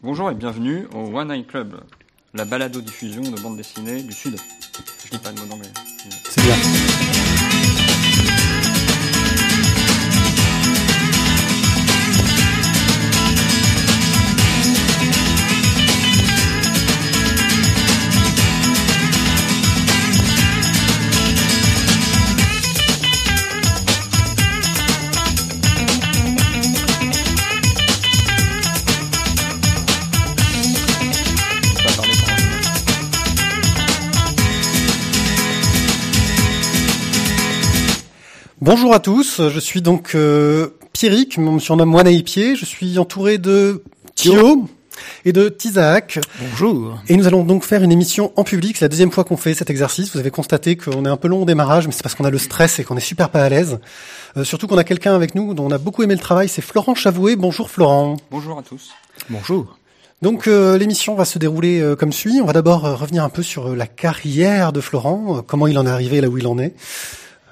Bonjour et bienvenue au One Eye Club, la balado-diffusion de bande dessinée du Sud. Je dis pas de mot d'anglais. C'est bien. Bonjour à tous, je suis donc euh, Pierrick, on me surnomme Moine à je suis entouré de Thio et de Tizak. Bonjour. Et nous allons donc faire une émission en public, c'est la deuxième fois qu'on fait cet exercice. Vous avez constaté qu'on est un peu long au démarrage, mais c'est parce qu'on a le stress et qu'on est super pas à l'aise. Euh, surtout qu'on a quelqu'un avec nous dont on a beaucoup aimé le travail, c'est Florent Chavoué. Bonjour Florent. Bonjour à tous. Bonjour. Donc euh, l'émission va se dérouler euh, comme suit. On va d'abord euh, revenir un peu sur euh, la carrière de Florent, euh, comment il en est arrivé là où il en est.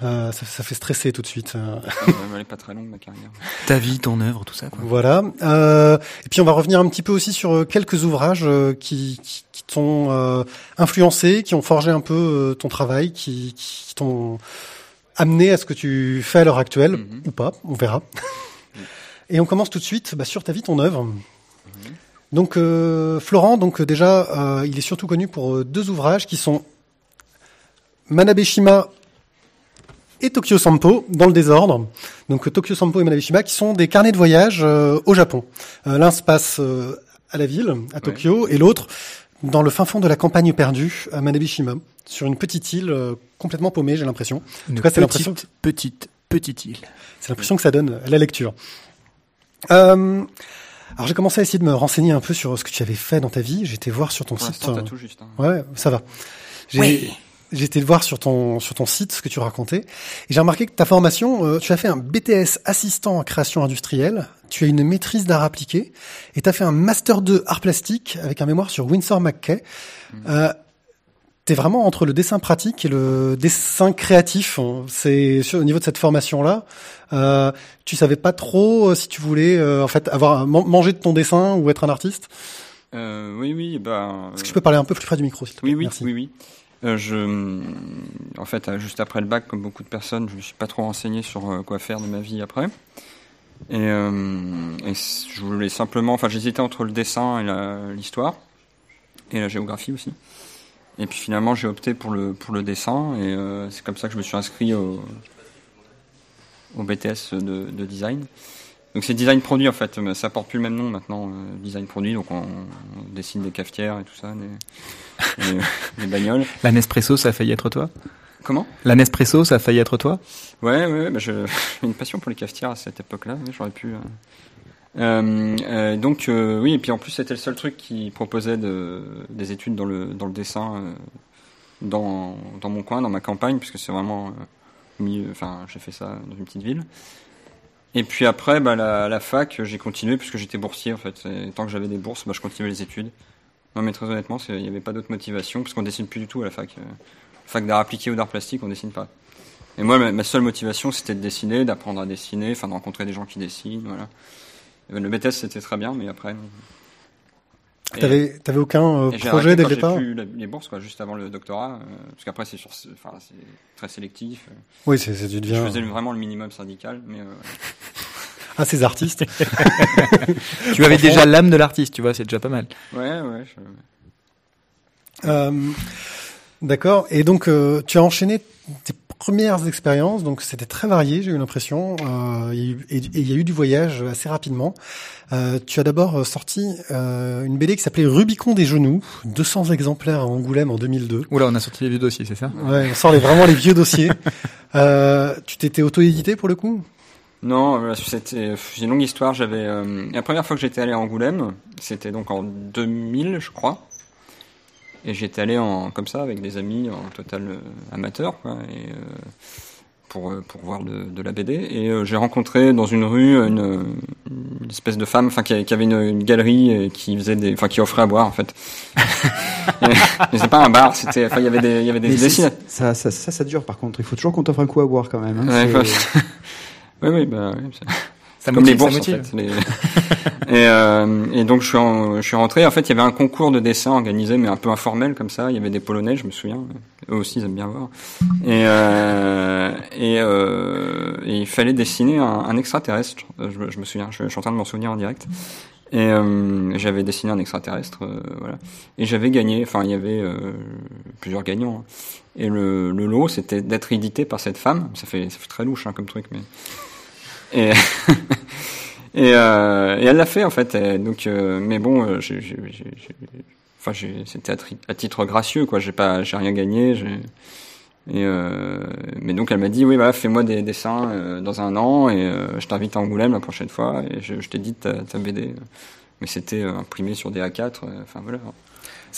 Euh, ça, ça fait stresser tout de suite. euh. Euh, Elle est pas très longue ma carrière. Ta vie, ton œuvre, tout ça, quoi. Voilà. Euh, et puis on va revenir un petit peu aussi sur euh, quelques ouvrages qui, qui, qui t'ont euh, influencé, qui ont forgé un peu ton travail, qui, qui t'ont amené à ce que tu fais à l'heure actuelle, Mhm. ou pas, on verra. Et on commence tout de suite bah, sur ta vie, ton œuvre. Donc euh, Florent, donc déjà, euh, il est surtout connu pour deux ouvrages qui sont Manabeshima et Tokyo Sampo dans le désordre. Donc Tokyo Sampo et Manabeshima qui sont des carnets de voyage euh, au Japon. Euh, L'un se passe euh, à la ville, à Tokyo, et l'autre dans le fin fond de la campagne perdue à Manabeshima, sur une petite île euh, complètement paumée, j'ai l'impression. Une tout cas, c'est l'impression petite, petite, petite île. C'est l'impression que ça donne à la lecture. Euh, alors j'ai commencé à essayer de me renseigner un peu sur ce que tu avais fait dans ta vie. Été voir sur ton Pour site. euh, tout juste. hein. Ouais, ça va. J'ai Oui. J'ai été voir sur ton sur ton site ce que tu racontais et j'ai remarqué que ta formation, euh, tu as fait un BTS assistant en création industrielle, tu as une maîtrise d'art appliqué et tu as fait un master 2 art plastique avec un mémoire sur Winsor McKay. Euh, T'es vraiment entre le dessin pratique et le dessin créatif. hein. C'est au niveau de cette formation-là. Euh, tu savais pas trop euh, si tu voulais euh, en fait avoir man- manger de ton dessin ou être un artiste? Euh, oui, oui, bah. Est-ce que tu peux parler un peu plus près du micro, s'il te plaît? Oui, oui, Merci. oui, oui. Euh, en fait, euh, juste après le bac, comme beaucoup de personnes, je me suis pas trop renseigné sur euh, quoi faire de ma vie après. Et, je voulais simplement, enfin, j'hésitais entre le dessin et l'histoire et la géographie aussi. Et puis finalement, j'ai opté pour le pour le dessin et c'est comme ça que je me suis inscrit au, au BTS de design. Donc c'est design produit en fait, mais ça porte plus le même nom maintenant, euh, design produit. Donc on, on dessine des cafetières et tout ça, des, des, des bagnoles. La Nespresso, ça a failli être toi? Comment? La Nespresso, ça a failli être toi? Ouais, ouais, ouais, bah j'ai une passion pour les cafetières à cette époque-là. J'aurais pu. euh. Euh, euh, donc euh, oui, et puis en plus c'était le seul truc qui proposait de, des études dans le dans le dessin dans dans mon coin, dans ma campagne, puisque c'est vraiment au milieu. Enfin, j'ai fait ça dans une petite ville. Et puis après, bah, la, fac, j'ai continué puisque j'étais boursier en fait. Et tant que j'avais des bourses, bah, je continuais les études. Non, mais très honnêtement, il n'y avait pas d'autre motivation parce qu'on dessine plus du tout à la fac. Euh, fac d'art appliqué ou d'art plastique, on dessine pas. Et moi, ma, seule motivation, c'était de dessiner, d'apprendre à dessiner, enfin de rencontrer des gens qui dessinent, voilà. Ben, le BTS, c'était très bien, mais après. T'avais, t'avais aucun euh, projet dès le j'ai départ plus les bourses, quoi, juste avant le doctorat, euh, parce qu'après, c'est sur, enfin, c'est très sélectif. euh. Oui, c'est, c'est, tu Je deviens... faisais vraiment le minimum syndical, mais euh, Ah, ces artistes. Tu avais déjà l'âme de l'artiste, tu vois, c'est déjà pas mal. ouais, ouais. je- Euh, d'accord. Et donc, euh, tu as enchaîné tes premières expériences. Donc, c'était très varié, j'ai eu l'impression. Euh, il y a eu- et il y a eu du voyage assez rapidement. Euh, tu as d'abord euh, sorti euh, une BD qui s'appelait Rubicon des genoux, 200 exemplaires à Angoulême en 2002. Oula, on a sorti les vieux dossiers, c'est ça? Ouais, on sort les, vraiment les vieux dossiers. Euh, tu t'étais auto-édité pour le coup? Non, c'était c'est une longue histoire. J'avais euh, la première fois que j'étais allé à Angoulême, c'était donc en 2000, je crois. Et j'étais allé en comme ça avec des amis en total euh, amateur, quoi, et, euh, pour euh, pour voir de, de la BD. Et j'ai rencontré dans une rue une, une espèce de femme, enfin qui, qui avait une, une galerie et qui faisait des, enfin qui offrait à boire en fait. mais c'était pas un bar, c'était, il y avait des, y avait des dessinateurs. ça, ça, ça, ça dure par contre. Il faut toujours qu'on t'offre un coup à boire quand même. hein. Ouais. oui, oui, bah, oui, ça- comme les motive, bourses en fait. Les- et, euh, et donc je suis, en- je suis rentré. En fait, il y avait un concours de dessin organisé, mais un peu informel comme ça. Il y avait des Polonais, je me souviens. Eux aussi, ils aiment bien voir. Et euh, et, euh, et il fallait dessiner un, un extraterrestre. Je, me- je me souviens. Je, je suis en train de m'en souvenir en direct. Et euh, j'avais dessiné un extraterrestre, euh, voilà. Et j'avais gagné. Enfin, il y avait euh, plusieurs gagnants. hein. Et le, le lot, c'était d'être édité par cette femme. Ça fait, ça fait très louche hein, comme truc, mais. Et, euh, et elle l'a fait en fait. Donc, euh, mais bon, euh, enfin, c'était à, titre gracieux, quoi. J'ai pas, j'ai rien gagné. Mais donc elle m'a dit oui, voilà, fais-moi des dessins dans un an et je t'invite à Angoulême la prochaine fois. Et je, je t'ai dit ta, ta BD. Mais c'était imprimé sur des A4. euh, Enfin voilà.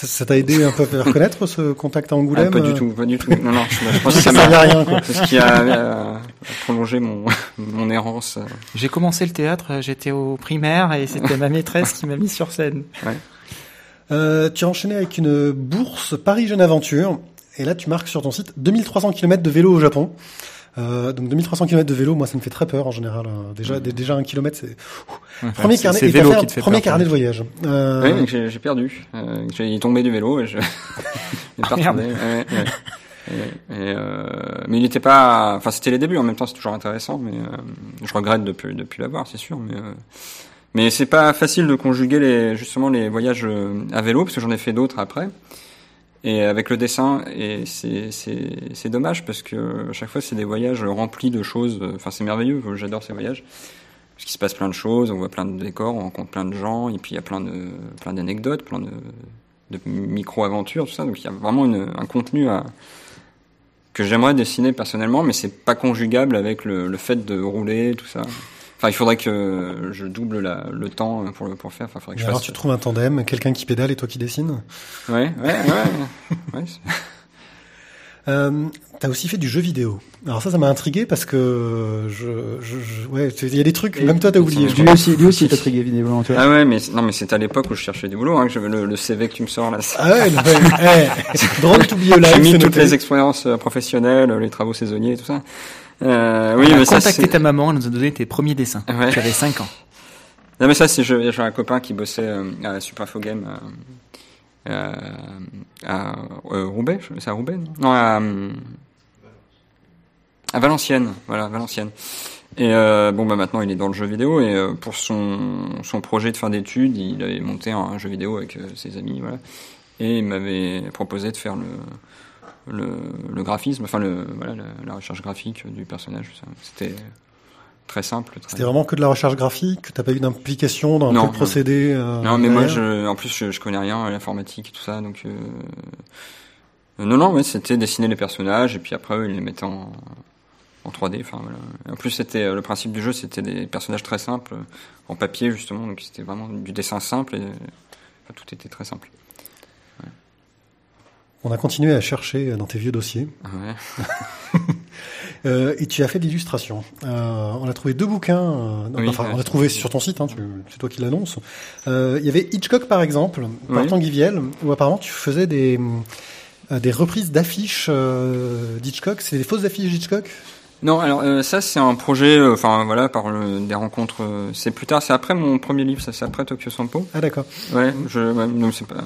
Ça ça t'a aidé un peu à faire connaître ce contact à Ah, Angoulême pas du euh, tout, pas du tout. Non, non, je, je pense que Ça m'a. rien, quoi. C'est ce qui a, euh, prolongé mon, mon errance. euh. J'ai commencé le théâtre, j'étais au primaire et c'était ma maîtresse qui m'a mis sur scène. Euh, tu as enchaîné avec une bourse Paris Jeune Aventure. Et là, tu marques sur ton site 2300 km de vélo au Japon. Euh, donc 2300 km de vélo, moi ça me fait très peur en général. Euh, Déjà, dé- déjà un kilomètre, c'est premier c'est- carnet. c'est vélo fait un qui te fait premier peur, carnet de voyage. Euh, Oui, j'ai j'ai perdu. Euh, j'ai tombé du vélo et je. merde. Ouais, ouais. Et, et, euh, mais il était pas. Enfin, c'était les débuts. En même temps, c'est toujours intéressant. Mais euh, je regrette depuis depuis l'avoir, c'est sûr. Mais euh, mais c'est pas facile de conjuguer les justement les voyages euh, à vélo parce que j'en ai fait d'autres après. Et avec le dessin, et c'est dommage parce que à chaque fois c'est des voyages remplis de choses. Enfin, c'est merveilleux. J'adore ces voyages parce qu'il se passe plein de choses, on voit plein de décors, on rencontre plein de gens, et puis il y a plein de plein d'anecdotes, plein de, de micro-aventures, tout ça. Donc il y a vraiment un contenu que j'aimerais dessiner personnellement, mais c'est pas conjugable avec le fait de rouler, tout ça. Enfin, il faudrait que je double la, le temps pour le pour le faire. Enfin, faudrait que je alors fasse. tu trouves un tandem, quelqu'un qui pédale et toi qui dessine. Ouais, ouais, ouais. ouais Euh, T'as aussi fait du jeu vidéo. Alors ça, ça m'a intrigué parce que je, je, je- ouais, il y a des trucs, Et- même toi t'as oublié. Lui crois. aussi, lui aussi est intrigué, vois. ah ouais, mais c'est- non, mais c'est à l'époque où je cherchais du boulot, hein, que j'avais le, le CV que tu me sors là. c'est- Ah ouais, ouais, eh, drôle to be alive. J'ai mis toutes noté. les expériences euh, professionnelles, les travaux saisonniers, tout ça. Euh, oui, mais ça, contacté ta maman, elle nous a donné tes premiers dessins. Ouais. Tu avais 5 ans. Non mais ça c'est j'ai un copain qui bossait euh, à Super Info Game euh, euh, à euh, Roubaix, c'est à Roubaix non, Non, à, à Valenciennes, voilà Valenciennes. Et bon bah maintenant il est dans le jeu vidéo et pour son son projet de fin d'études il avait monté un, jeu vidéo avec ses amis voilà et il m'avait proposé de faire le le, le graphisme enfin le voilà la, la recherche graphique du personnage c'était très simple très C'était vraiment que de la recherche graphique, t'as pas eu d'implication dans un peu procédé. euh, Non, mais moi, je, en plus, je, je connais rien à l'informatique et tout ça, donc. Euh... Non, non, ouais, c'était dessiner les personnages et puis après, eux, ils les mettaient en, en 3D. Enfin, voilà. En plus, c'était euh, le principe du jeu, c'était des personnages très simples, en papier justement, donc c'était vraiment du dessin simple et enfin, tout était très simple. On a continué à chercher dans tes vieux dossiers. Ouais. Euh, et tu as fait de l'illustration. Euh, on a trouvé deux bouquins. euh, Oui, enfin, on a trouvé sur ton site. Hein, c'est toi qui l'annonce. Il y avait Hitchcock par exemple, par Oui. Tanguy où apparemment tu faisais des des reprises d'affiches d'Hitchcock. C'est des fausses affiches d'Hitchcock? Non, alors ça c'est un projet, enfin voilà, par le- des rencontres. c'est plus tard, c'est après mon premier livre, ça c'est après Tokyo Sampo. Ah d'accord. Ouais, je, ouais, non, c'est pas.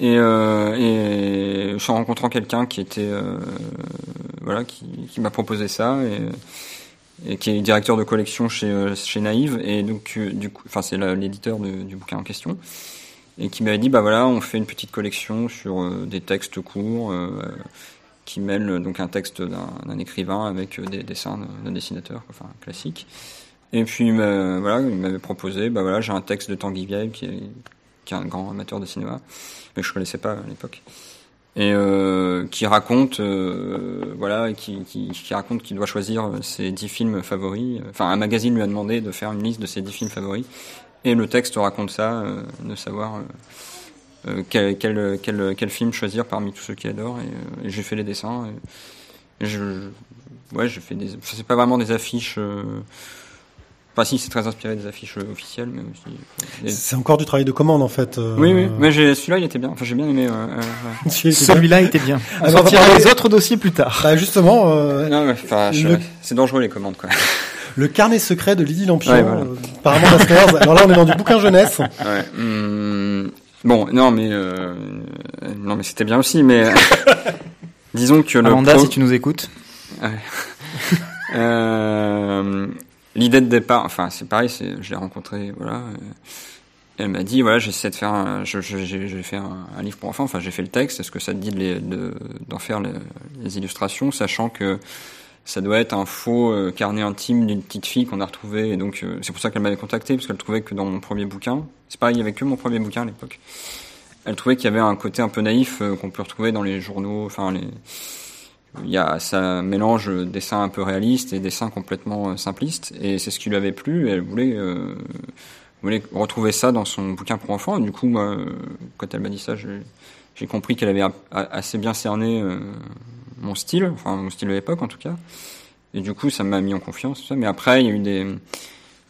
Et, euh, et je suis en rencontrant quelqu'un qui était, euh, voilà, qui, qui m'a proposé ça et, et qui est directeur de collection chez euh, chez Naïve et donc euh, du coup, enfin c'est l'éditeur du bouquin en question et qui m'avait dit bah voilà, on fait une petite collection sur euh, des textes courts euh, qui mêlent donc un texte d'un écrivain avec des dessins d'un- dessinateur, enfin classique. Et puis m'a- voilà, il m'avait proposé bah voilà, j'ai un texte de Tanguy Vieille qui est qui est un grand amateur de cinéma, mais que je connaissais pas à l'époque, et euh, qui raconte, euh, voilà, qui, qui, raconte qu'il doit choisir ses dix films favoris. Enfin, un magazine lui a demandé de faire une liste de ses dix films favoris, et le texte raconte ça, euh, de savoir euh, euh, quel, quel, quel, quel film choisir parmi tous ceux qu'il adore, et, euh, j'ai fait les dessins. Et, je, ouais, j'ai fait des, c'est pas vraiment des affiches. Euh, Enfin, si, c'est très inspiré des affiches euh, officielles, mais aussi. euh, des- C'est encore du travail de commande en fait. euh, oui, oui, mais j'ai- celui-là il était bien. Enfin, j'ai bien aimé. bien. Celui-là était bien. On Alors, sortira parler- les autres dossiers plus tard. Bah, justement, euh, Non, mais enfin, je- Le- c'est dangereux les commandes, quoi. Le carnet secret de Lydie Lampion, Ouais, voilà. euh, Stairs. Alors là, on est dans du bouquin jeunesse. Ouais. hum, bon, non, mais euh, non, mais c'était bien aussi, mais disons que le Amanda, pro- si tu nous écoutes. Euh, L'idée de départ, enfin c'est pareil, c'est, je l'ai rencontrée, voilà. euh, elle m'a dit, voilà, j'essaie de faire, un, je, je- j'ai, j'ai fait un, un livre pour enfants, enfin j'ai fait le texte. Est-ce que ça te dit de les- de- d'en faire les, les illustrations, sachant que ça doit être un faux euh, carnet intime d'une petite fille qu'on a retrouvé. Et donc euh, c'est pour ça qu'elle m'avait contacté parce qu'elle trouvait que dans mon premier bouquin, c'est pareil, il y avait que mon premier bouquin à l'époque. Elle trouvait qu'il y avait un côté un peu naïf euh, qu'on peut retrouver dans les journaux, enfin les il y a ça mélange dessin un peu réaliste et dessin complètement euh, simpliste et c'est ce qui lui avait plu. Elle voulait euh, voulait retrouver ça dans son bouquin pour enfants. Du coup moi euh, quand elle m'a dit ça j'ai compris qu'elle avait assez bien cerné euh, mon style. Enfin mon style de l'époque en tout cas. Et du coup ça m'a mis en confiance mais après il y a eu des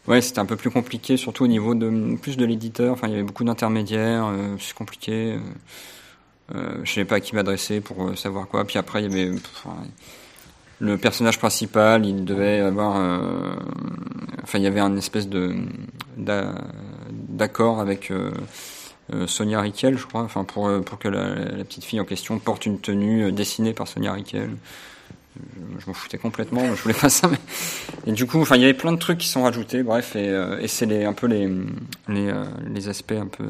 ouais c'était un peu plus compliqué surtout au niveau de plus de l'éditeur. Enfin il y avait beaucoup d'intermédiaires euh, c'est compliqué euh, euh, je savais pas à qui m'adresser pour euh, savoir quoi. Puis après, il y avait le personnage principal, il devait avoir, euh, enfin, il y avait un espèce de d'a- d'accord avec euh, Sonia Riquel, je crois, enfin pour pour que la, petite fille en question porte une tenue dessinée par Sonia Riquel. Je, m'en foutais complètement, je voulais pas ça. Mais... Et du coup, enfin, il y avait plein de trucs qui sont rajoutés, bref, et, et c'est un peu les les, les aspects un peu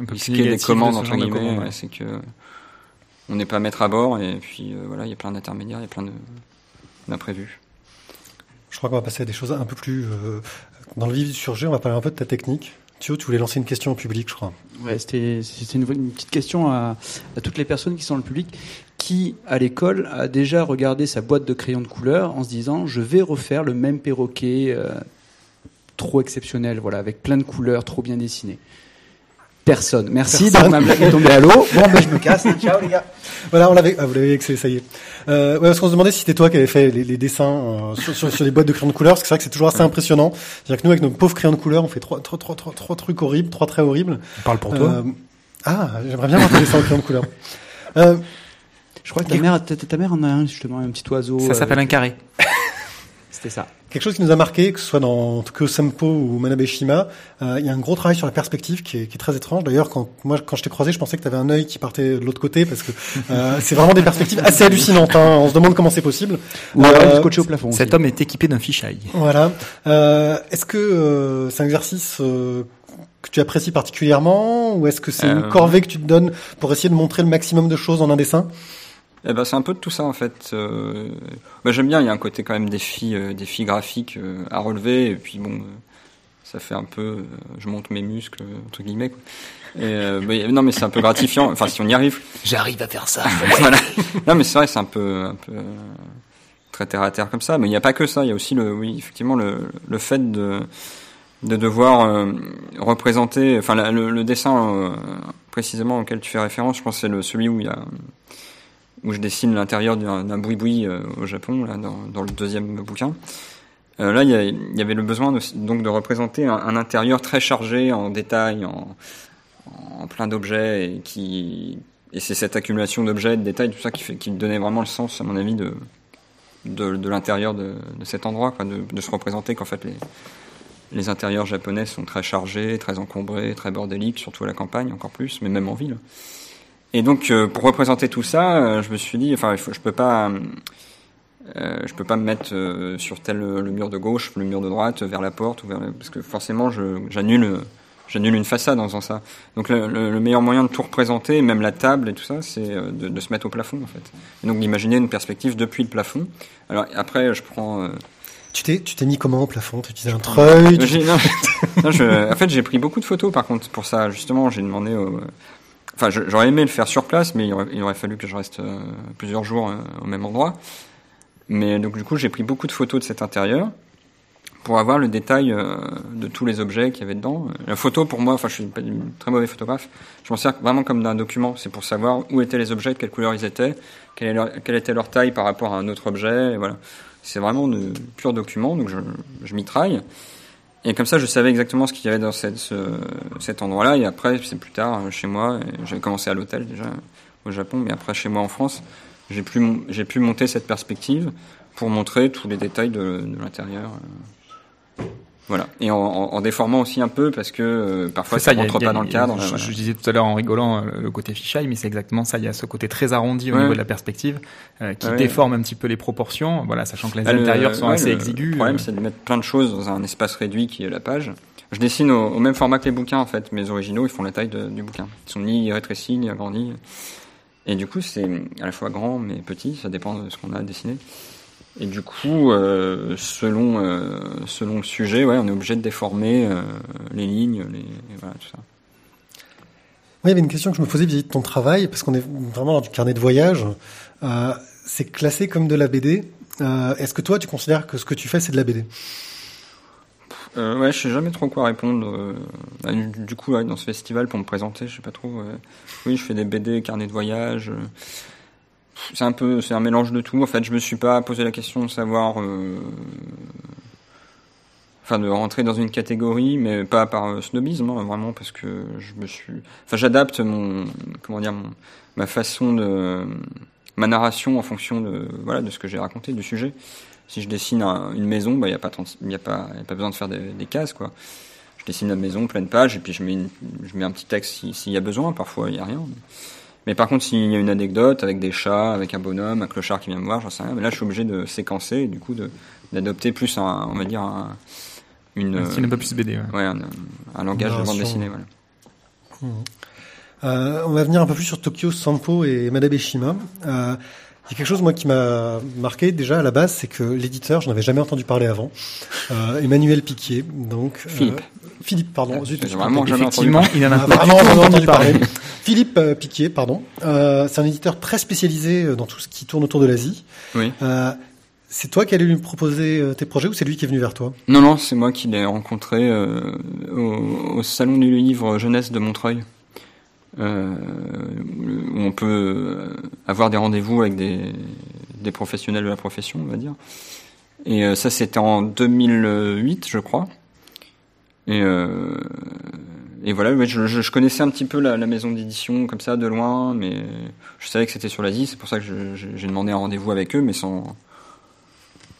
Un peu risquer des commandes entre guillemets, ouais, c'est que on n'est pas maître à bord et puis euh, voilà, il y a plein d'intermédiaires, il y a plein de d'imprévus. Je crois qu'on va passer à des choses un peu plus euh, dans le vif du sujet. On va parler un peu de ta technique. Thio, tu voulais lancer une question au public, je crois. Ouais, c'était c'était une, une petite question à, à toutes les personnes qui sont dans le public. Qui, à l'école, a déjà regardé sa boîte de crayons de couleur en se disant je vais refaire le même perroquet euh, trop exceptionnel, voilà, avec plein de couleurs, trop bien dessiné Personne. Merci, Personne. donc ma blague est tombée à l'eau. Bon, ben je me casse. Ciao les gars. Voilà, on l'avait, ah, vous l'avez excellé, ça y est. Euh, ouais, parce qu'on se demandait si c'était toi qui avais fait les, les dessins euh, sur, sur, sur les boîtes de crayons de couleur, parce que c'est vrai que c'est toujours assez impressionnant. C'est-à-dire que nous, avec nos pauvres crayons de couleur, on fait trois, trois, trois, trois, trois trucs horribles, trois traits horribles. Parle pour toi. Euh, ah, j'aimerais bien voir tes dessins au crayon de couleur. Euh, Je crois que ta mère, ta, ta mère en a un justement, un petit oiseau. Ça euh, s'appelle un carré. C'était ça. Quelque chose qui nous a marqué, que ce soit dans Tokyo Sempo ou Manabeshima, euh, il y a un gros travail sur la perspective qui est, qui est très étrange. D'ailleurs, quand moi, quand je t'ai croisé, je pensais que tu avais un œil qui partait de l'autre côté parce que euh, c'est vraiment des perspectives assez hallucinantes. Hein. On se demande comment c'est possible. Ou Euh, au plafond. Cet aussi. homme est équipé d'un fichail. Voilà. Euh, est-ce que euh, c'est un exercice euh, que tu apprécies particulièrement ou est-ce que c'est une corvée que tu te donnes pour essayer de montrer le maximum de choses en un dessin? Eh ben c'est un peu de tout ça en fait. Euh, bah, j'aime bien, il y a un côté quand même défi, euh, défi graphique euh, à relever et puis bon, euh, ça fait un peu, euh, je monte mes muscles euh, entre guillemets. Quoi. Et, euh, bah, non mais c'est un peu gratifiant. Enfin si on y arrive. J'arrive à faire ça. voilà. Non mais c'est vrai, c'est un peu, un peu euh, très terre à terre comme ça. Mais il n'y a pas que ça. Il y a aussi le, oui effectivement le, le fait de de devoir euh, représenter, enfin la- le, le dessin euh, précisément auquel tu fais référence, je pense c'est le celui où il y a où je dessine l'intérieur d'un boui-boui euh, au Japon, là, dans, dans le deuxième bouquin. Euh, là, il y, y avait le besoin de, donc de représenter un, un intérieur très chargé en détails, en, en plein d'objets, et qui et c'est cette accumulation d'objets, de détails, tout ça qui fait qui donnait vraiment le sens, à mon avis, de de, de l'intérieur de, de cet endroit, quoi, de, de se représenter qu'en fait les les intérieurs japonais sont très chargés, très encombrés, très bordéliques, surtout à la campagne encore plus, mais même en ville. Et donc, euh, pour représenter tout ça, euh, je me suis dit, enfin, je peux pas, euh, je peux pas me mettre euh, sur tel le mur de gauche, le mur de droite, vers la porte, ou vers parce que forcément, j'annule, j'annule une façade en faisant ça. Donc, le, le- le meilleur moyen de tout représenter, même la table et tout ça, c'est de, de se mettre au plafond, en fait. Et donc, d'imaginer une perspective depuis le plafond. Alors, après, je prends. euh, Tu t'es, tu t'es mis comment au plafond? Tu utilisais un treuil tu- non, non, je- en fait, j'ai pris beaucoup de photos par contre pour ça. Justement, j'ai demandé au. Enfin, j'aurais aimé le faire sur place, mais il aurait, il aurait fallu que je reste euh, plusieurs jours euh, au même endroit. Mais donc, du coup, j'ai pris beaucoup de photos de cet intérieur pour avoir le détail euh, de tous les objets qu'il y avait dedans. La photo, pour moi, enfin, je suis pas une très mauvais photographe. Je m'en sers vraiment comme d'un document. C'est pour savoir où étaient les objets, de quelle couleur ils étaient, quelle, était leur taille par rapport à un autre objet. Et voilà. C'est vraiment de pur document, donc je, je mitraille. Et comme ça, je savais exactement ce qu'il y avait dans cette, ce- cet endroit-là. Et après, c'est plus tard, euh, chez moi, et j'avais commencé à l'hôtel déjà au Japon, mais après chez moi en France, j'ai pu, pu monter cette perspective pour montrer tous les détails de, de l'intérieur. Voilà. Et en, en, en déformant aussi un peu parce que euh, parfois ça y a- rentre il y a- pas dans le cadre. Je, voilà. je disais tout à l'heure en rigolant euh, le côté fisheye, mais c'est exactement ça. Il y a ce côté très arrondi au Ouais. niveau de la perspective euh, qui Ouais. déforme un petit peu les proportions. Voilà, sachant que les Ah, le- intérieurs sont ouais, assez le exigus. problème, euh, c'est de mettre plein de choses dans un espace réduit qui est la page. Je dessine au, au même format que les bouquins, en fait. Mes originaux, ils font la taille de- du bouquin. Ils sont ni rétrécis, ni agrandis. Et du coup, c'est à la fois grand, mais petit. Ça dépend de ce qu'on a dessiné. Et du coup, euh, selon, euh, selon le sujet, ouais, on est obligé de déformer euh, les lignes, les, voilà, tout ça. Moi, il y avait une question que je me posais vis-à-vis de ton travail, parce qu'on est vraiment dans du carnet de voyage. C'est classé comme de la BD. Est-ce que toi, tu considères que ce que tu fais, c'est de la BD ouais, je sais jamais trop quoi répondre. bah, du, du coup, ouais, dans ce festival, pour me présenter, je sais pas trop. oui, je fais des BD, carnet de voyage. C'est un peu, c'est un mélange de tout. En fait, je me suis pas posé la question de savoir, euh, enfin, de rentrer dans une catégorie, mais pas par euh, snobisme, hein, vraiment, parce que je me suis, enfin, j'adapte mon, comment dire, ma façon de, ma narration en fonction de, voilà, de ce que j'ai raconté, du sujet. Si je dessine un- une maison, bah, il n'y a, pas 30 y a, pas- y a pas besoin de faire des, cases. Quoi. Je dessine la maison, pleine page, et puis je mets, je mets un petit texte si- s'il y a besoin. Parfois, il n'y a rien. Mais par contre, s'il y a une anecdote avec des chats, avec un bonhomme, un clochard qui vient me voir, j'en sais rien. Mais là, je suis obligé de séquencer, et du coup, d'adopter plus un, on va dire, un, une, un style un peu plus BD. ouais. ouais, un, un langage de bande dessinée. Voilà. Euh, on va venir un peu plus sur Tokyo, Sampo et Madabeshima. Euh, il y a quelque chose moi qui m'a marqué déjà à la base, c'est que l'éditeur, je n'avais jamais entendu parler avant, euh, Emmanuel Piquier, donc euh, Philippe. Philippe, pardon. Ouais, zut, vraiment Effectivement, il en a Ah, vraiment entendu parler. Philippe euh, Piquier, pardon. Euh, c'est un éditeur très spécialisé euh, dans tout ce qui tourne autour de l'Asie. Oui. Euh, c'est toi qui allais lui proposer tes projets ou c'est lui qui est venu vers toi? Non, non, c'est moi qui l'ai rencontré euh, au, au salon du livre jeunesse de Montreuil, où on peut avoir des rendez-vous avec des, des professionnels de la profession, on va dire. Et ça, c'était en 2008, je crois. Et, et voilà, je, connaissais un petit peu la, maison d'édition comme ça de loin, mais je savais que c'était sur l'Asie, c'est pour ça que j'ai demandé un rendez-vous avec eux, mais sans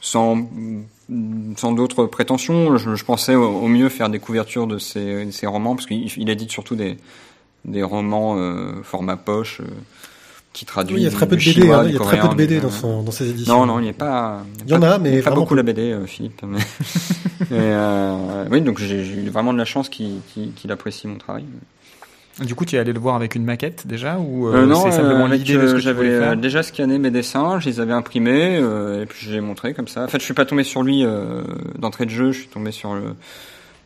sans sans d'autres prétentions. Je, pensais au, mieux faire des couvertures de ces, romans, parce qu'il il édite surtout des, des romans euh, format poche, euh, qui traduisent Oui, il y a très peu de BD. chinois, hein, il y a très peu de BD dans, son, dans ses éditions. Non, non, il n'y a pas. Il y en a, mais il pas beaucoup la BD, euh, Philippe. mais- Et, euh, oui, donc j'ai eu vraiment de la chance qu'il qu'il- qu'il apprécie mon travail. Du coup, tu es allé le voir avec une maquette déjà ou euh, Euh, non, c'est simplement euh, l'idée de ce euh, que tu j'avais voulais faire euh, déjà scanné mes dessins, je les avais imprimés euh, et puis je les ai montrés comme ça. En fait, je suis pas tombé sur lui euh, d'entrée de jeu, je suis tombé sur le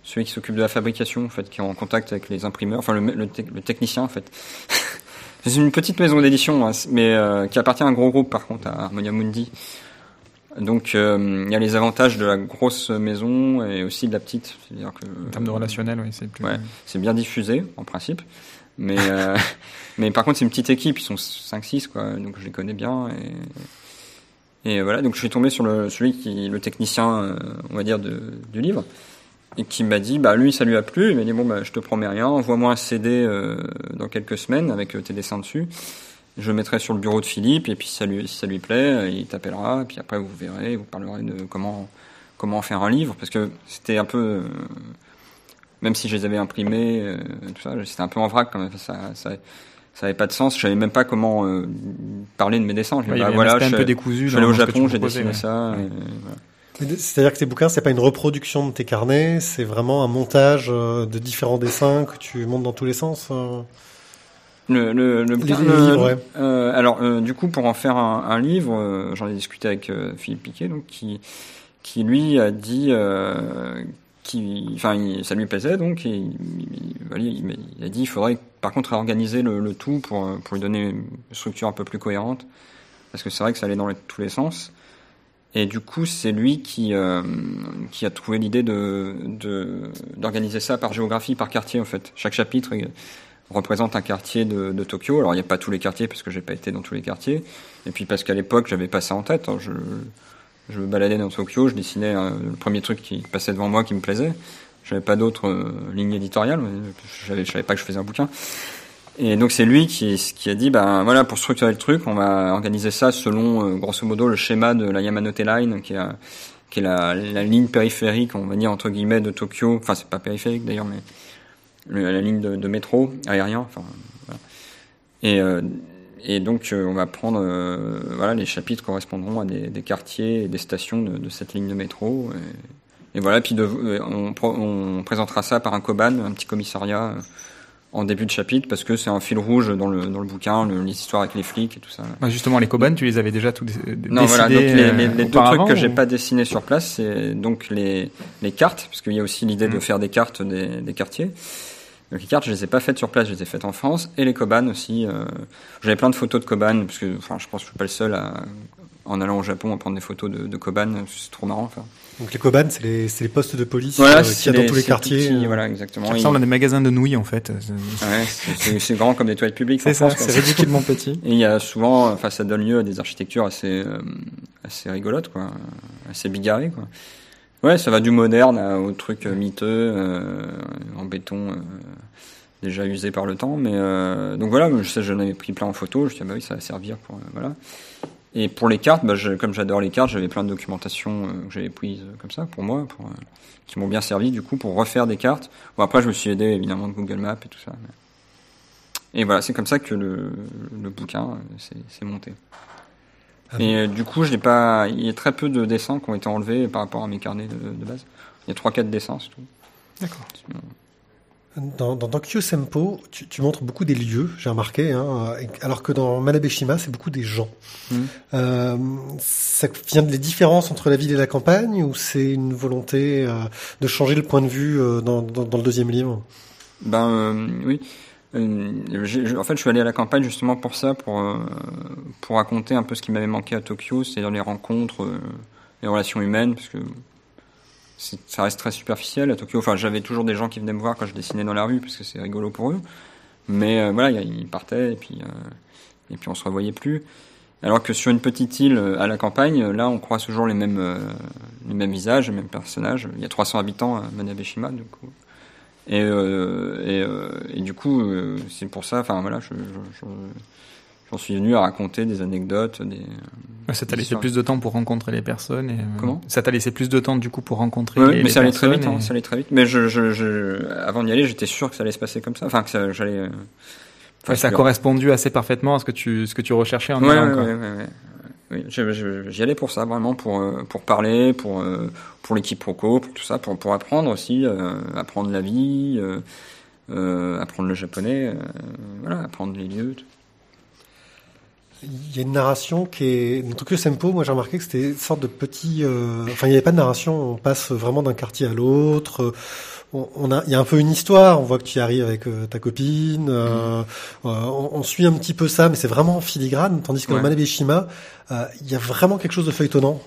celui qui s'occupe de la fabrication, en fait, qui est en contact avec les imprimeurs, enfin le, le technicien en fait. C'est une petite maison d'édition, hein, mais euh, qui appartient à un gros groupe par contre, à Harmonia Mundi. Donc euh, il y a les avantages de la grosse maison et aussi de la petite, c'est-à-dire que En termes de relationnel, oui, c'est plus. Ouais. c'est bien diffusé en principe mais euh, mais par contre c'est une petite équipe ils sont 5 6 quoi donc je les connais bien et et voilà donc je suis tombé sur le celui qui le technicien euh, on va dire de, du livre et qui m'a dit bah lui ça lui a plu il m'a dit bon bah je te promets rien envoie-moi un CD euh, dans quelques semaines avec euh, tes dessins dessus je le mettrai sur le bureau de Philippe et puis si ça lui si ça lui plaît euh, il t'appellera et puis après vous verrez vous parlerez de comment comment faire un livre parce que c'était un peu euh, même si je les avais imprimés, tout ça, c'était un peu en vrac quand même. Ça, ça, ça avait pas de sens. Je savais même pas comment euh, parler de mes dessins. Je Ouais, bah, voilà, je, un peu décousu. je suis allé au Japon, j'ai dessiné ouais. ça. Ouais. et voilà. C'est-à-dire que tes bouquins, c'est pas une reproduction de tes carnets, c'est vraiment un montage euh, de différents dessins que tu montes dans tous les sens. euh. Le, le, le, bouquin, le- livres, ouais. euh, alors, euh, du coup, pour en faire un, un livre, euh, j'en ai discuté avec Philippe Piquet, donc qui, qui lui a dit, qui, enfin, ça lui plaisait, donc, et il, il- il- a dit, il faudrait, par contre, réorganiser le, le tout pour, pour lui donner une structure un peu plus cohérente, parce que c'est vrai que ça allait dans les- tous les sens. Et du coup, c'est lui qui, euh, qui a trouvé l'idée de, d'organiser ça par géographie, par quartier, en fait. Chaque chapitre est- représente un quartier de, de Tokyo. Alors il n'y a pas tous les quartiers parce que j'ai pas été dans tous les quartiers. Et puis parce qu'à l'époque j'avais pas ça en tête. hein. Je, je me baladais dans Tokyo, je dessinais euh, le premier truc qui passait devant moi qui me plaisait. J'avais pas d'autres euh, lignes éditoriales. je savais pas que je faisais un bouquin. Et donc c'est lui qui, qui a dit, ben voilà, pour structurer le truc, on va organiser ça selon, euh, grosso modo, le schéma de la Yamanote Line, qui, a, qui est la, la ligne périphérique, on va dire entre guillemets, de Tokyo. Enfin, c'est pas périphérique d'ailleurs, mais la ligne de, métro aérien. Enfin, voilà. Et, euh, et donc euh, on va prendre, voilà, les chapitres correspondront à des, des quartiers et des stations de, de cette ligne de métro. Et, voilà, puis on, on présentera ça par un Koban, un petit commissariat. En début de chapitre parce que c'est un fil rouge dans le dans le bouquin, le, les histoires avec les flics et tout ça. Bah, justement, les Koban, tu les avais déjà tout Non, voilà. Donc les, les, euh, les deux auparavant, trucs que j'ai pas dessinés sur place, c'est donc les les cartes, parce qu'il y a aussi l'idée de Mm. faire des cartes des, des quartiers. Donc les cartes, je les ai pas faites sur place, je les ai faites en France, et les Koban aussi. Euh, J'avais plein de photos de Koban, parce que enfin, je pense que je suis pas le seul à en allant au Japon à prendre des photos de, de Koban, c'est trop marrant. Enfin. Donc les Koban, c'est les, c'est les postes de police Voilà, euh, qu'il y c'est a dans les- tous les quartiers. tout petit, euh. voilà, exactement. Ça ressemble à des magasins de nouilles, en fait. ouais, c'est- grand comme des toilettes publiques. C'est ça, c'est ridiculement petit. Et il y a souvent, enfin, ça donne lieu à des architectures assez, euh, assez rigolotes, quoi, assez bigarrées, quoi. Ouais, ça va du moderne à- au truc euh, miteux, euh, en béton, euh, déjà usé par le temps. Mais euh, donc voilà, je sais, j'en avais pris plein en photo. Je dis ah bah oui, ça va servir pour euh, voilà. Et pour les cartes, bah, je- comme j'adore les cartes, j'avais plein de documentation euh, que j'avais prises euh, comme ça pour moi, pour, euh, qui m'ont bien servi du coup pour refaire des cartes. Bon après, je me suis aidé évidemment de Google Maps et tout ça. mais- Et voilà, c'est comme ça que le, le bouquin euh, s'est monté. Ah Et euh, du coup, je n'ai pas. Il y a très peu de dessins qui ont été enlevés par rapport à mes carnets de, de base. Il y a trois, quatre dessins, c'est tout. D'accord. Dans, dans Tokyo Sempo, tu, tu montres beaucoup des lieux, j'ai remarqué, hein, alors que dans Manabeshima, c'est beaucoup des gens. Mhm. Euh, ça vient de les différences entre la ville et la campagne, ou c'est une volonté euh, de changer le point de vue euh, dans, dans, dans le deuxième livre? Ben euh, oui. Euh, je- en fait, je suis allé à la campagne justement pour ça, pour euh, pour raconter un peu ce qui m'avait manqué à Tokyo, c'est-à-dire les rencontres, euh, les relations humaines, parce que ça reste très superficiel à Tokyo. Enfin, j'avais toujours des gens qui venaient me voir quand je dessinais dans la rue, parce que c'est rigolo pour eux. Mais euh, voilà, ils partaient et puis euh, et puis on se revoyait plus. Alors que sur une petite île euh, à la campagne, euh, là, on croise toujours les mêmes les mêmes visages, les mêmes personnages. Il y a 300 habitants à Manabeshima, du coup. Et, et, et du coup, c'est pour ça, enfin voilà, je, je- je- j'en suis venu à raconter des anecdotes, des. Ça t'a laissé plus de temps pour rencontrer les personnes. Et, euh, Comment? Ça t'a laissé plus de temps du coup pour rencontrer Ouais, les, mais les ça allait très vite, personnes hein, ça allait très vite. Mais je, je, je, avant d'y aller, j'étais sûr que ça allait se passer comme ça. Enfin, que ça, j'allais. euh, enfin, ça a correspondu assez parfaitement à ce que tu, ce que tu recherchais en Ouais, allant, ouais. Oui, j'y allais pour ça, vraiment, pour, euh, pour parler, pour, pour l'équipe Proco, pour tout ça, pour, pour apprendre aussi, euh, apprendre la vie, euh, euh, apprendre le japonais, voilà, apprendre les lieux. tout. Il y a une narration qui est dans Tokyo Sempo. Moi, j'ai remarqué que c'était une sorte de petit. euh, Enfin, il n'y avait pas de narration. On passe vraiment d'un quartier à l'autre. On, a, il y a un peu une histoire. On voit que tu y arrives avec euh, ta copine. euh, euh, on, on suit un petit peu ça, mais c'est vraiment en filigrane. Tandis que dans Ouais. Manabeshima, euh, il y a vraiment quelque chose de feuilletonnant.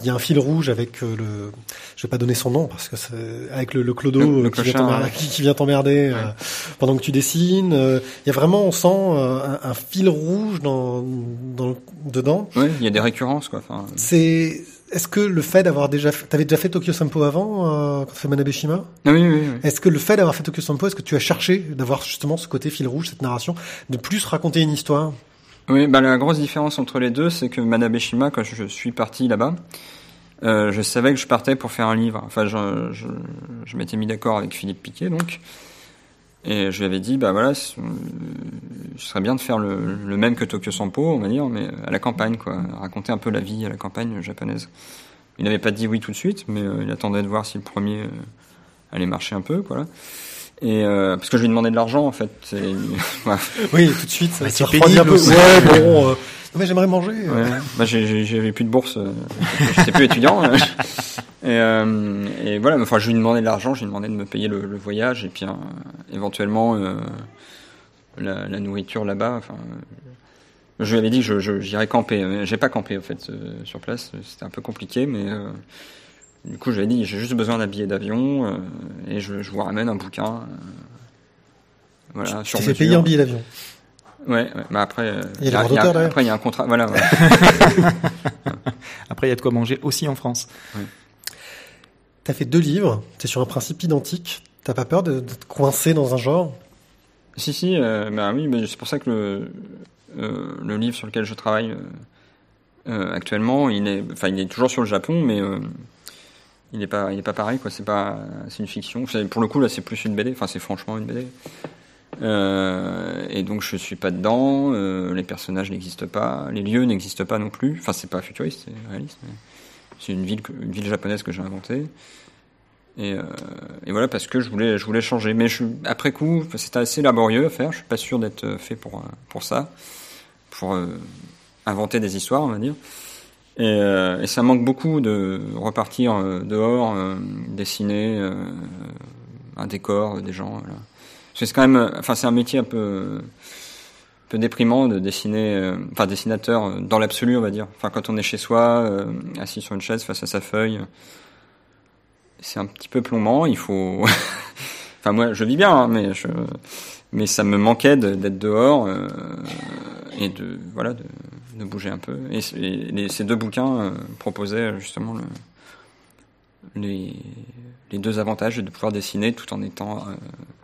Il y a un fil rouge avec le. Je vais pas donner son nom parce que c'est avec le, le clodo Le- le qui, vient t'emmerder- ouais. qui, qui vient t'emmerder pendant que tu dessines. Il y a vraiment, on sent un, un fil rouge dans, dans le- dedans. Ouais, il y a des récurrences, quoi. Enfin, C'est est-ce que le fait d'avoir déjà, fait- t'avais déjà fait Tokyo Sampo avant euh, quand tu fais Manabeshima ah oui, oui, oui. Est-ce que le fait d'avoir fait Tokyo Sampo, est-ce que tu as cherché d'avoir justement ce côté fil rouge, cette narration, de plus raconter une histoire? Oui, bah, la grosse différence entre les deux, c'est que Manabeshima, quand je suis parti là-bas, euh, je savais que je partais pour faire un livre. Enfin, je, je, je m'étais mis d'accord avec Philippe Piquet, donc. Et je lui avais dit, bah voilà, ce serait bien de faire le, le même que Tokyo Sampo, on va dire, mais à la campagne, quoi. Raconter un peu la vie à la campagne japonaise. Il n'avait pas dit oui tout de suite, mais euh, il attendait de voir si le premier euh, allait marcher un peu, quoi. là. Et euh, parce que je lui demandais de l'argent, en fait. Voilà. Oui, tout de suite, ça se c'est un peu. Ouais, bon, euh, mais j'aimerais manger. euh. Ouais, bah j'avais plus de bourse, euh, j'étais plus étudiant. euh. et, euh, et voilà, enfin, je lui demandais de l'argent, je lui demandais de me payer le, le voyage et puis euh, éventuellement euh, la, la nourriture là-bas. Enfin, euh, je lui avais dit que je- je- j'irais camper. mais J'ai pas campé en fait euh, sur place, c'était un peu compliqué, mais euh, du coup, j'avais dit j'ai juste besoin d'un billet d'avion euh, et je, je vous ramène un bouquin. euh, voilà, Tu sur t'es fait payer un billet d'avion. Ouais, ouais, après, euh, Il y a y y après il y a un contrat. Voilà. Après, il y a de quoi manger aussi en France. T'as fait deux livres, t'es sur un principe identique. T'as pas peur de, de te coincer dans un genre? Si, si, euh, bah oui, c'est pour ça que le, euh, le livre sur lequel je travaille euh, actuellement, il est, enfin, il est toujours sur le Japon, mais il n'est pas, il est pas pareil, quoi. C'est pas, c'est une fiction. Pour le coup, là, c'est plus une BD. Enfin, c'est franchement une BD. Euh, et donc, je suis pas dedans. euh, les personnages n'existent pas, les lieux n'existent pas non plus. Enfin, c'est pas futuriste, c'est réaliste. C'est une ville, une ville japonaise que j'ai inventée. Et, euh, et voilà parce que je voulais, je voulais changer. Mais je, après coup, c'était assez laborieux à faire. Je suis pas sûr d'être euh, fait pour euh, pour ça, pour euh, inventer des histoires, on va dire. Et, et ça manque beaucoup de repartir dehors, dessiner un décor, des gens. Voilà. C'est quand même, euh, enfin c'est un métier un peu un peu déprimant de dessiner, euh, enfin dessinateur dans l'absolu, on va dire. Enfin quand on est chez soi, euh, assis sur une chaise face à sa feuille c'est un petit peu plombant. Il faut. enfin, moi, je vis bien, hein, mais mais ça me manquait d'être dehors et de voilà de, bouger un peu. Et, ces deux bouquins proposaient justement le, les les deux avantages de pouvoir dessiner tout en étant. euh,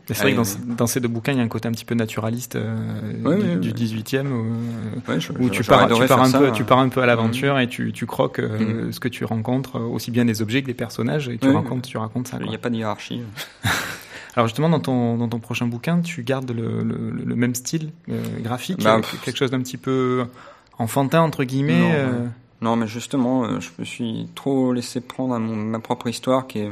C'est vrai que dans, dans ces deux bouquins, il y a un côté un petit peu naturaliste euh, Ouais, du, ouais, du ouais. 18e où, ouais, je- où je- tu pars, tu un ça, peu, tu pars un peu à l'aventure et tu, tu croques euh, Mhm. ce que tu rencontres, euh, aussi bien des objets que des personnages, et tu racontes, tu racontes ça. Il n'y a pas de hiérarchie. Alors justement, dans ton, dans ton prochain bouquin, tu gardes le, le, le même style graphique, Bah, avec quelque chose d'un petit peu enfantin entre guillemets. Non. Non, mais justement, euh, je me suis trop laissé prendre à mon, ma propre histoire qui est,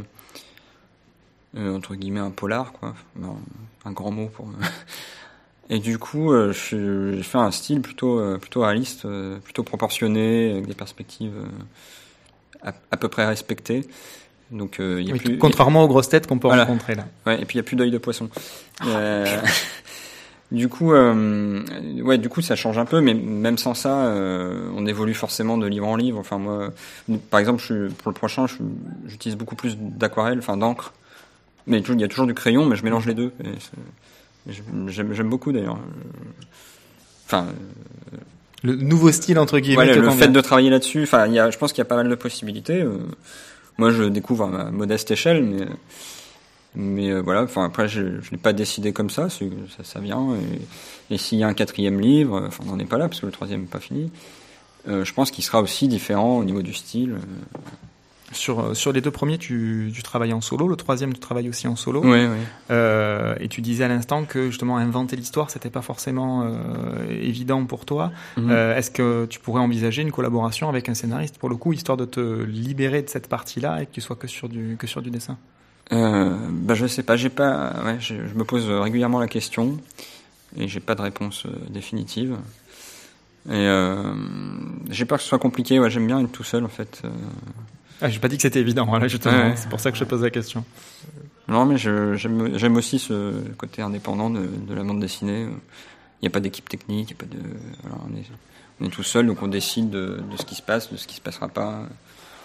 euh, entre guillemets, un polar, quoi. Non, un grand mot pour... Et du coup, euh, j'ai fait un style plutôt, euh, plutôt réaliste, euh, plutôt proportionné, avec des perspectives euh, à, à peu près respectées. Donc, euh, il y a oui, plus... contrairement aux grosses têtes qu'on peut Voilà. rencontrer là. Ouais, et puis il y a plus d'œil de poisson. Euh, du coup, euh, ouais, du coup, ça change un peu, mais même sans ça, euh, on évolue forcément de livre en livre. Enfin, moi, par exemple, je, suis- pour le prochain, j'utilise beaucoup plus d'aquarelle, enfin d'encre. Mais il y a toujours du crayon, mais je mélange les deux. J'aime beaucoup d'ailleurs. Enfin, Le nouveau style entre guillemets. te le fait de travailler là-dessus, enfin, il y a, je pense qu'il y a pas mal de possibilités. euh. moi, je découvre à ma modeste échelle, mais mais euh, voilà. Enfin, après, je, je l'ai pas décidé comme ça, ça, ça vient. Et, et s'il y a un quatrième livre, enfin, on n'en est pas là parce que le troisième n'est pas fini. euh, je pense qu'il sera aussi différent au niveau du style. euh. Sur, euh, sur les deux premiers, tu, tu travailles en solo. Le troisième, tu travailles aussi en solo. Euh, et tu disais à l'instant que justement inventer l'histoire, c'était pas forcément euh, évident pour toi. Mhm. Euh, Est-ce que tu pourrais envisager une collaboration avec un scénariste pour le coup, histoire de te libérer de cette partie-là et que tu sois que sur du que sur du dessin? Euh, bah, je sais pas, j'ai pas, ouais, je, me pose régulièrement la question et j'ai pas de réponse euh, définitive. Et euh, j'ai peur que ce soit compliqué. Ouais, j'aime bien être tout seul en fait. Euh, ah, J'ai pas dit que c'était évident. Voilà, justement, Ouais. c'est pour ça que je pose la question. non, mais j'aime j'aime aussi ce côté indépendant de, de la bande dessinée. Il n'y a pas d'équipe technique, il y a pas de, voilà, on est, on est tout seul, donc on décide de, de ce qui se passe, de ce qui se passera pas.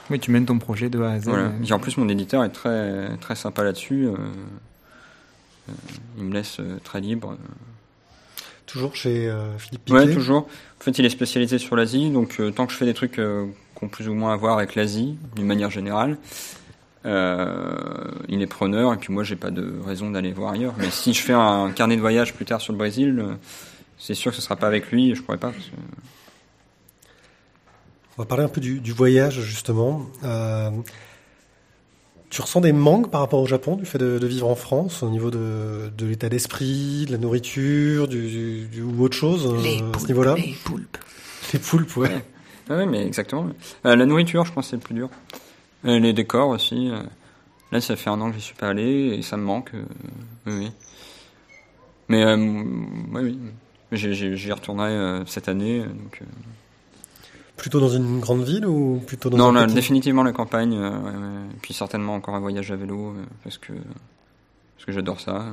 Oui, tu mènes ton projet de A à Z. Voilà. Et en plus, mon éditeur est très très sympa là-dessus. euh, euh, il me laisse euh, très libre. Toujours chez euh, Philippe Piquet. Ouais, toujours. En fait, il est spécialisé sur l'Asie, donc euh, tant que je fais des trucs euh, qui ont plus ou moins à voir avec l'Asie, d'une manière générale, euh, il est preneur, et puis moi, j'ai pas de raison d'aller voir ailleurs. Mais si je fais un carnet de voyage plus tard sur le Brésil, euh, c'est sûr que ce sera pas avec lui, je pourrais pas. parce que- On va parler un peu du, du voyage, justement. Euh, tu ressens des manques par rapport au Japon, du fait de, de vivre en France, au niveau de, de l'état d'esprit, de la nourriture, du, du- du- ou autre chose euh, à ce niveau-là les poulpes. Les poulpes, ouais. Ouais. Ah Ouais, mais exactement. Euh, la nourriture, je pense, c'est le plus dur. Euh, les décors aussi. euh, là, ça fait un an que j'y suis pas allé et ça me manque. euh, oui, oui. Mais euh, ouais, oui, J'y- retournerai euh, cette année. euh, Donc, euh, Plutôt dans une grande ville ou plutôt dans non, un là, petit... définitivement la campagne. euh, ouais, ouais. Et puis certainement encore un voyage à vélo euh, parce que parce que j'adore ça.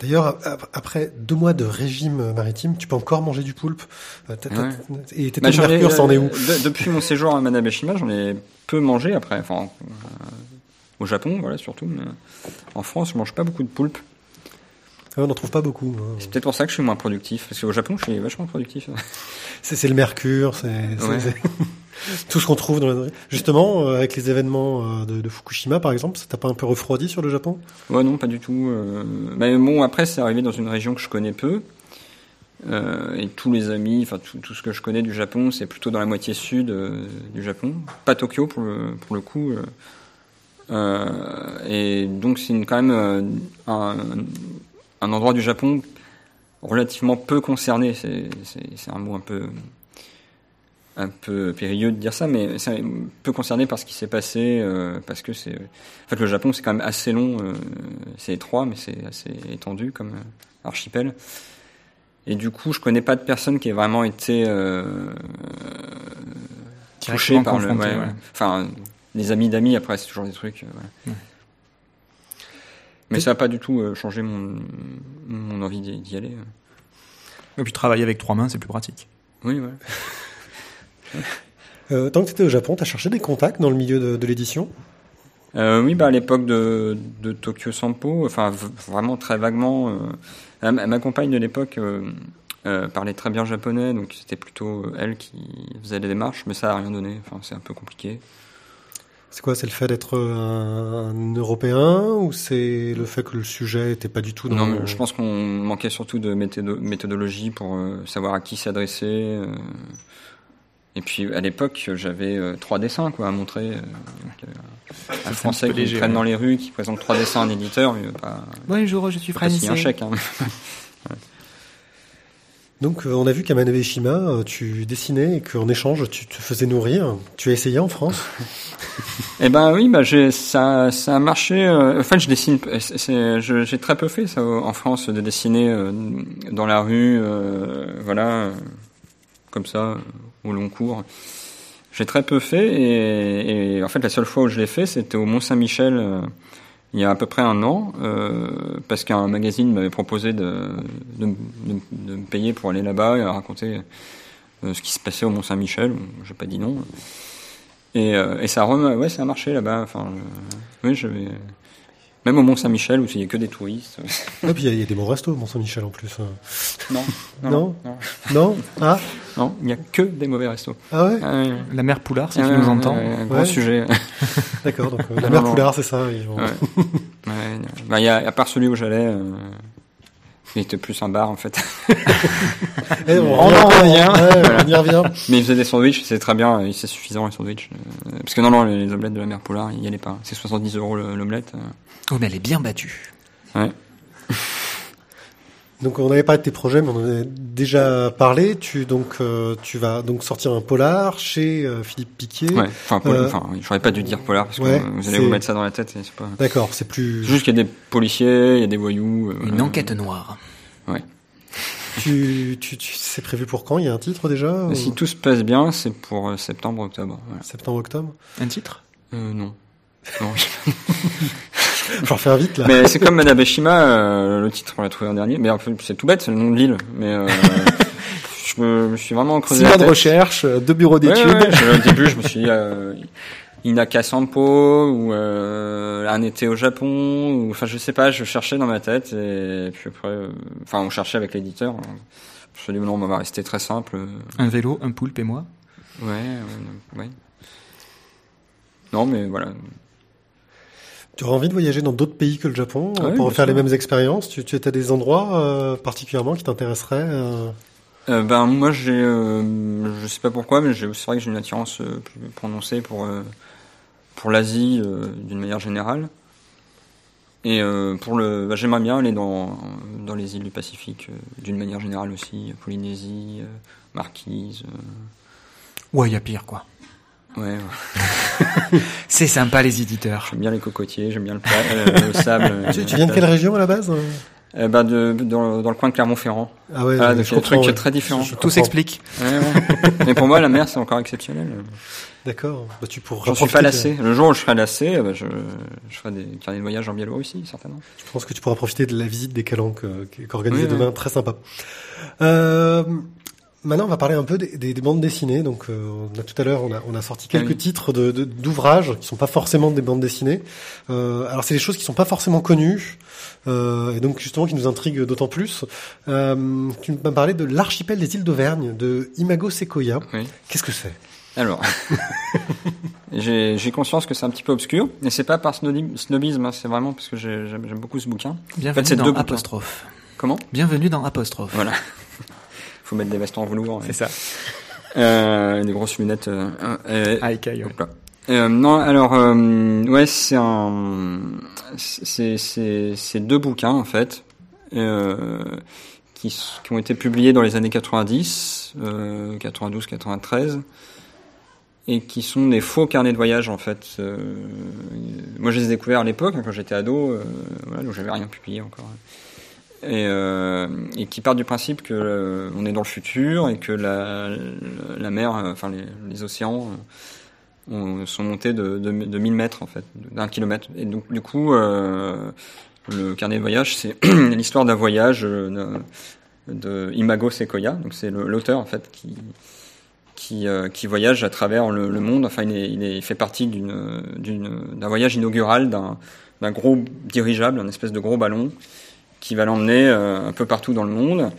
D'ailleurs, ap- après deux mois de régime maritime, tu peux encore manger du poulpe. Euh, t'as- t'as- Et tes Bah, j'en mercure, ça en est euh, où de- Depuis mon séjour à Manabeshima, j'en ai peu mangé après. Enfin, euh, au Japon, voilà, surtout. Mais en France, je mange pas beaucoup de poulpe. On n'en trouve pas beaucoup. hein. C'est peut-être pour ça que je suis moins productif. Parce qu'au Japon, je suis vachement productif. C'est c'est le mercure, c'est... c'est- Ouais. c'est- Tout ce qu'on trouve dans la... Justement, euh, avec les événements euh, de, de Fukushima, par exemple, ça t'a pas un peu refroidi sur le Japon? Ouais, non, pas du tout. euh, Mais bon, après, c'est arrivé dans une région que je connais peu. Euh, et tous les amis, enfin tout, tout ce que je connais du Japon, c'est plutôt dans la moitié sud du Japon, pas Tokyo pour le, pour le coup. euh. Et donc c'est quand même euh, un, un endroit du Japon relativement peu concerné. C'est un mot un peu un peu périlleux de dire ça, mais c'est peu concerné par ce qui s'est passé, euh, parce que c'est, en fait, le Japon c'est quand même assez long, euh, c'est étroit, mais c'est assez étendu comme archipel. Et du coup, je connais pas de personne qui ait vraiment été euh, touché Directement par le, ouais, ouais. ouais. enfin, des amis d'amis. Après, c'est toujours des trucs. euh, voilà. Mais ça n'a pas du tout euh, changé mon, mon envie d'y aller. Et puis travailler avec trois mains, c'est plus pratique. Oui, ouais. euh, Tant que tu étais au Japon, tu as cherché des contacts dans le milieu de, de l'édition? Euh, oui, bah à l'époque de, de Tokyo Sampo, enfin vraiment très vaguement. Euh, ma, ma compagne de l'époque euh, euh, parlait très bien japonais, donc c'était plutôt euh, elle qui faisait les démarches, mais ça a rien donné. Enfin, c'est un peu compliqué. C'est quoi C'est le fait d'être un, un Européen ou c'est le fait que le sujet était pas du tout dans Non, le- mais je pense qu'on manquait surtout de méthodo- méthodologie pour euh, savoir à qui s'adresser. euh. et puis à l'époque, j'avais euh, trois dessins quoi à montrer. euh, donc, euh, un Français qui traîne ouais. dans les rues, qui présente trois dessins à un éditeur, il va pas, Bonjour, je suis pas signer un français. chèque. Hein. Donc euh, on a vu qu'à Manabeshima, euh, tu dessinais et qu'en échange, tu te faisais nourrir. Tu as essayé en France? Eh ben oui, bah j'ai ça ça a marché. euh, en fait, je dessine. J'ai très peu fait ça en France de dessiner dans la rue, voilà, comme ça au long cours. J'ai très peu fait et, et en fait la seule fois où je l'ai fait, c'était au Mont Saint-Michel il y a à peu près un an, euh, parce qu'un magazine m'avait proposé de, de, de- de me payer pour aller là-bas et raconter euh, ce qui se passait au Mont Saint-Michel. J'ai pas dit non. Et, euh, et ça, a rem- ouais, ça a marché là-bas. Enfin, je- oui, je vais. Même au Mont Saint-Michel où il y a que des touristes. Et puis il y a- il y, a des bons restos au Mont-Saint-Michel en plus. euh. non, Non? non, Non? Ah? Non, il n'y a que des mauvais restos. Ah ouais Ah, ouais. La mère Poulard, si Ah, tu ouais, nous ouais, entends. ouais, un gros Ouais. sujet. D'accord, donc euh, la mère. Poulard, c'est ça. ont- Ouais. Ouais, bah, il y a, à part celui où j'allais, euh, il était plus un bar en fait. Eh, On en revient, ouais, on y revient. Mais il faisait des sandwichs, c'est très bien, euh, c'est suffisant les sandwichs. Euh, Parce que non, non, les omelettes de la mère Poulard, il y allait pas. C'est 70 euros le- l'omelette. euh. Oh, mais elle est bien battue. Donc on avait parlé de tes projets, mais on en a déjà parlé. Tu donc euh, tu vas donc sortir un polar chez euh, Philippe Piquet. Ouais, enfin, pol- Euh, oui, j'aurais pas dû dire polar parce que ouais, vous allez vous mettre ça dans la tête et c'est pas. D'accord, c'est plus. C'est juste qu'il y a des policiers, il y a des voyous. euh, Une enquête noire. Tu, tu, tu c'est prévu pour quand? Il y a un titre déjà Si tout se passe bien, c'est pour euh, septembre, octobre. Voilà. Septembre, octobre? Un titre? Euh, non. Non. Fais un vite là. mais c'est comme Manabeshima, euh, le titre on l'a trouvé un dernier. Mais en fait, c'est tout bête, c'est le nom de l'île. Mais euh, je, me, je me suis vraiment creusé Six mois de recherche, euh, deux bureaux Ouais, d'études. ouais, au début, je me suis dit euh, Inaka Sampo ou euh, un été au Japon ou enfin je sais pas, je cherchais dans ma tête et puis après, euh, enfin on cherchait avec l'éditeur. Je me suis dit non, on va rester très simple. Un vélo, un poulpe et moi. Ouais, ouais, ouais. Non, mais voilà. Tu aurais envie de voyager dans d'autres pays que le Japon euh, pour faire les mêmes expériences? Tu, tu as des endroits euh, particulièrement qui t'intéresseraient euh? Euh, ben moi j'ai, euh, je sais pas pourquoi, mais c'est vrai que j'ai une attirance euh, plus prononcée pour euh, pour l'Asie euh, d'une manière générale. Et euh, pour le, bah, j'aimerais bien aller dans dans les îles du Pacifique euh, d'une manière générale aussi, Polynésie, euh, Marquise. euh, Ouais, il y a pire, quoi. Ouais, ouais. C'est sympa, les éditeurs. j'aime bien les cocotiers, j'aime bien le, euh, le sable. tu, tu viens de quelle région à la base euh, bah, de, dans, dans le coin de Clermont-Ferrand. Ah ouais, Ah, je, trucs ouais. très. Je- je Tout s'explique. Ouais, ouais. Mais pour moi, la mer, c'est encore exceptionnel. D'accord. Bah, tu pourras J'en suis pas de- lassé. Le jour où je serai lassé, bah, je, je ferai des carnets de voyage en Biélorussie, certainement. Je pense que tu pourras profiter de la visite des calanques euh, Oui, oui. demain, très sympa. Euh, maintenant, on va parler un peu des, des- des bandes dessinées. Donc, euh, on a tout à l'heure, on a, on a sorti quelques oui. titres de- de- d'ouvrages qui sont pas forcément des bandes dessinées. Euh, alors, c'est des choses qui sont pas forcément connues. Euh, et donc justement qui nous intriguent d'autant plus. Euh, tu m'as parlé de l'archipel des îles d'Auvergne de Imago Sequoia. Oui. Qu'est-ce que c'est? Alors, j'ai j'ai conscience que c'est un petit peu obscur, et c'est pas par snobisme, hein, c'est vraiment parce que j'ai- j'aime beaucoup ce bouquin. Bienvenue c'est dans deux bouquins. Apostrophe. Comment? Bienvenue dans Apostrophe. Voilà. Faut mettre des vestes en velours. C'est ça. Euh, des grosses lunettes. Euh, euh, Ah, ouais. Euh, non, alors euh, ouais, c'est un, c'est deux bouquins en fait euh, qui qui ont été publiés dans les années 90, euh, 92, 93 et qui sont des faux carnets de voyage en fait. Euh, moi, je les ai découverts à l'époque hein, quand j'étais ado, euh, voilà, donc j'avais rien publié encore. Et, euh, et qui partent du principe que euh, on est dans le futur et que la, mer, euh, enfin les, océans ont- sont montés de, de, de 1000 mètres en fait, d'un kilomètre. Et donc du coup, le carnet de voyage, c'est l'histoire d'un voyage de, de Imago Sequoia. Donc c'est l'auteur en fait qui qui, voyage à travers le, monde. Enfin, il, est, il, fait partie d'un voyage inaugural d'un gros dirigeable, un espèce de gros ballon qui va l'emmener euh, un peu partout dans le monde.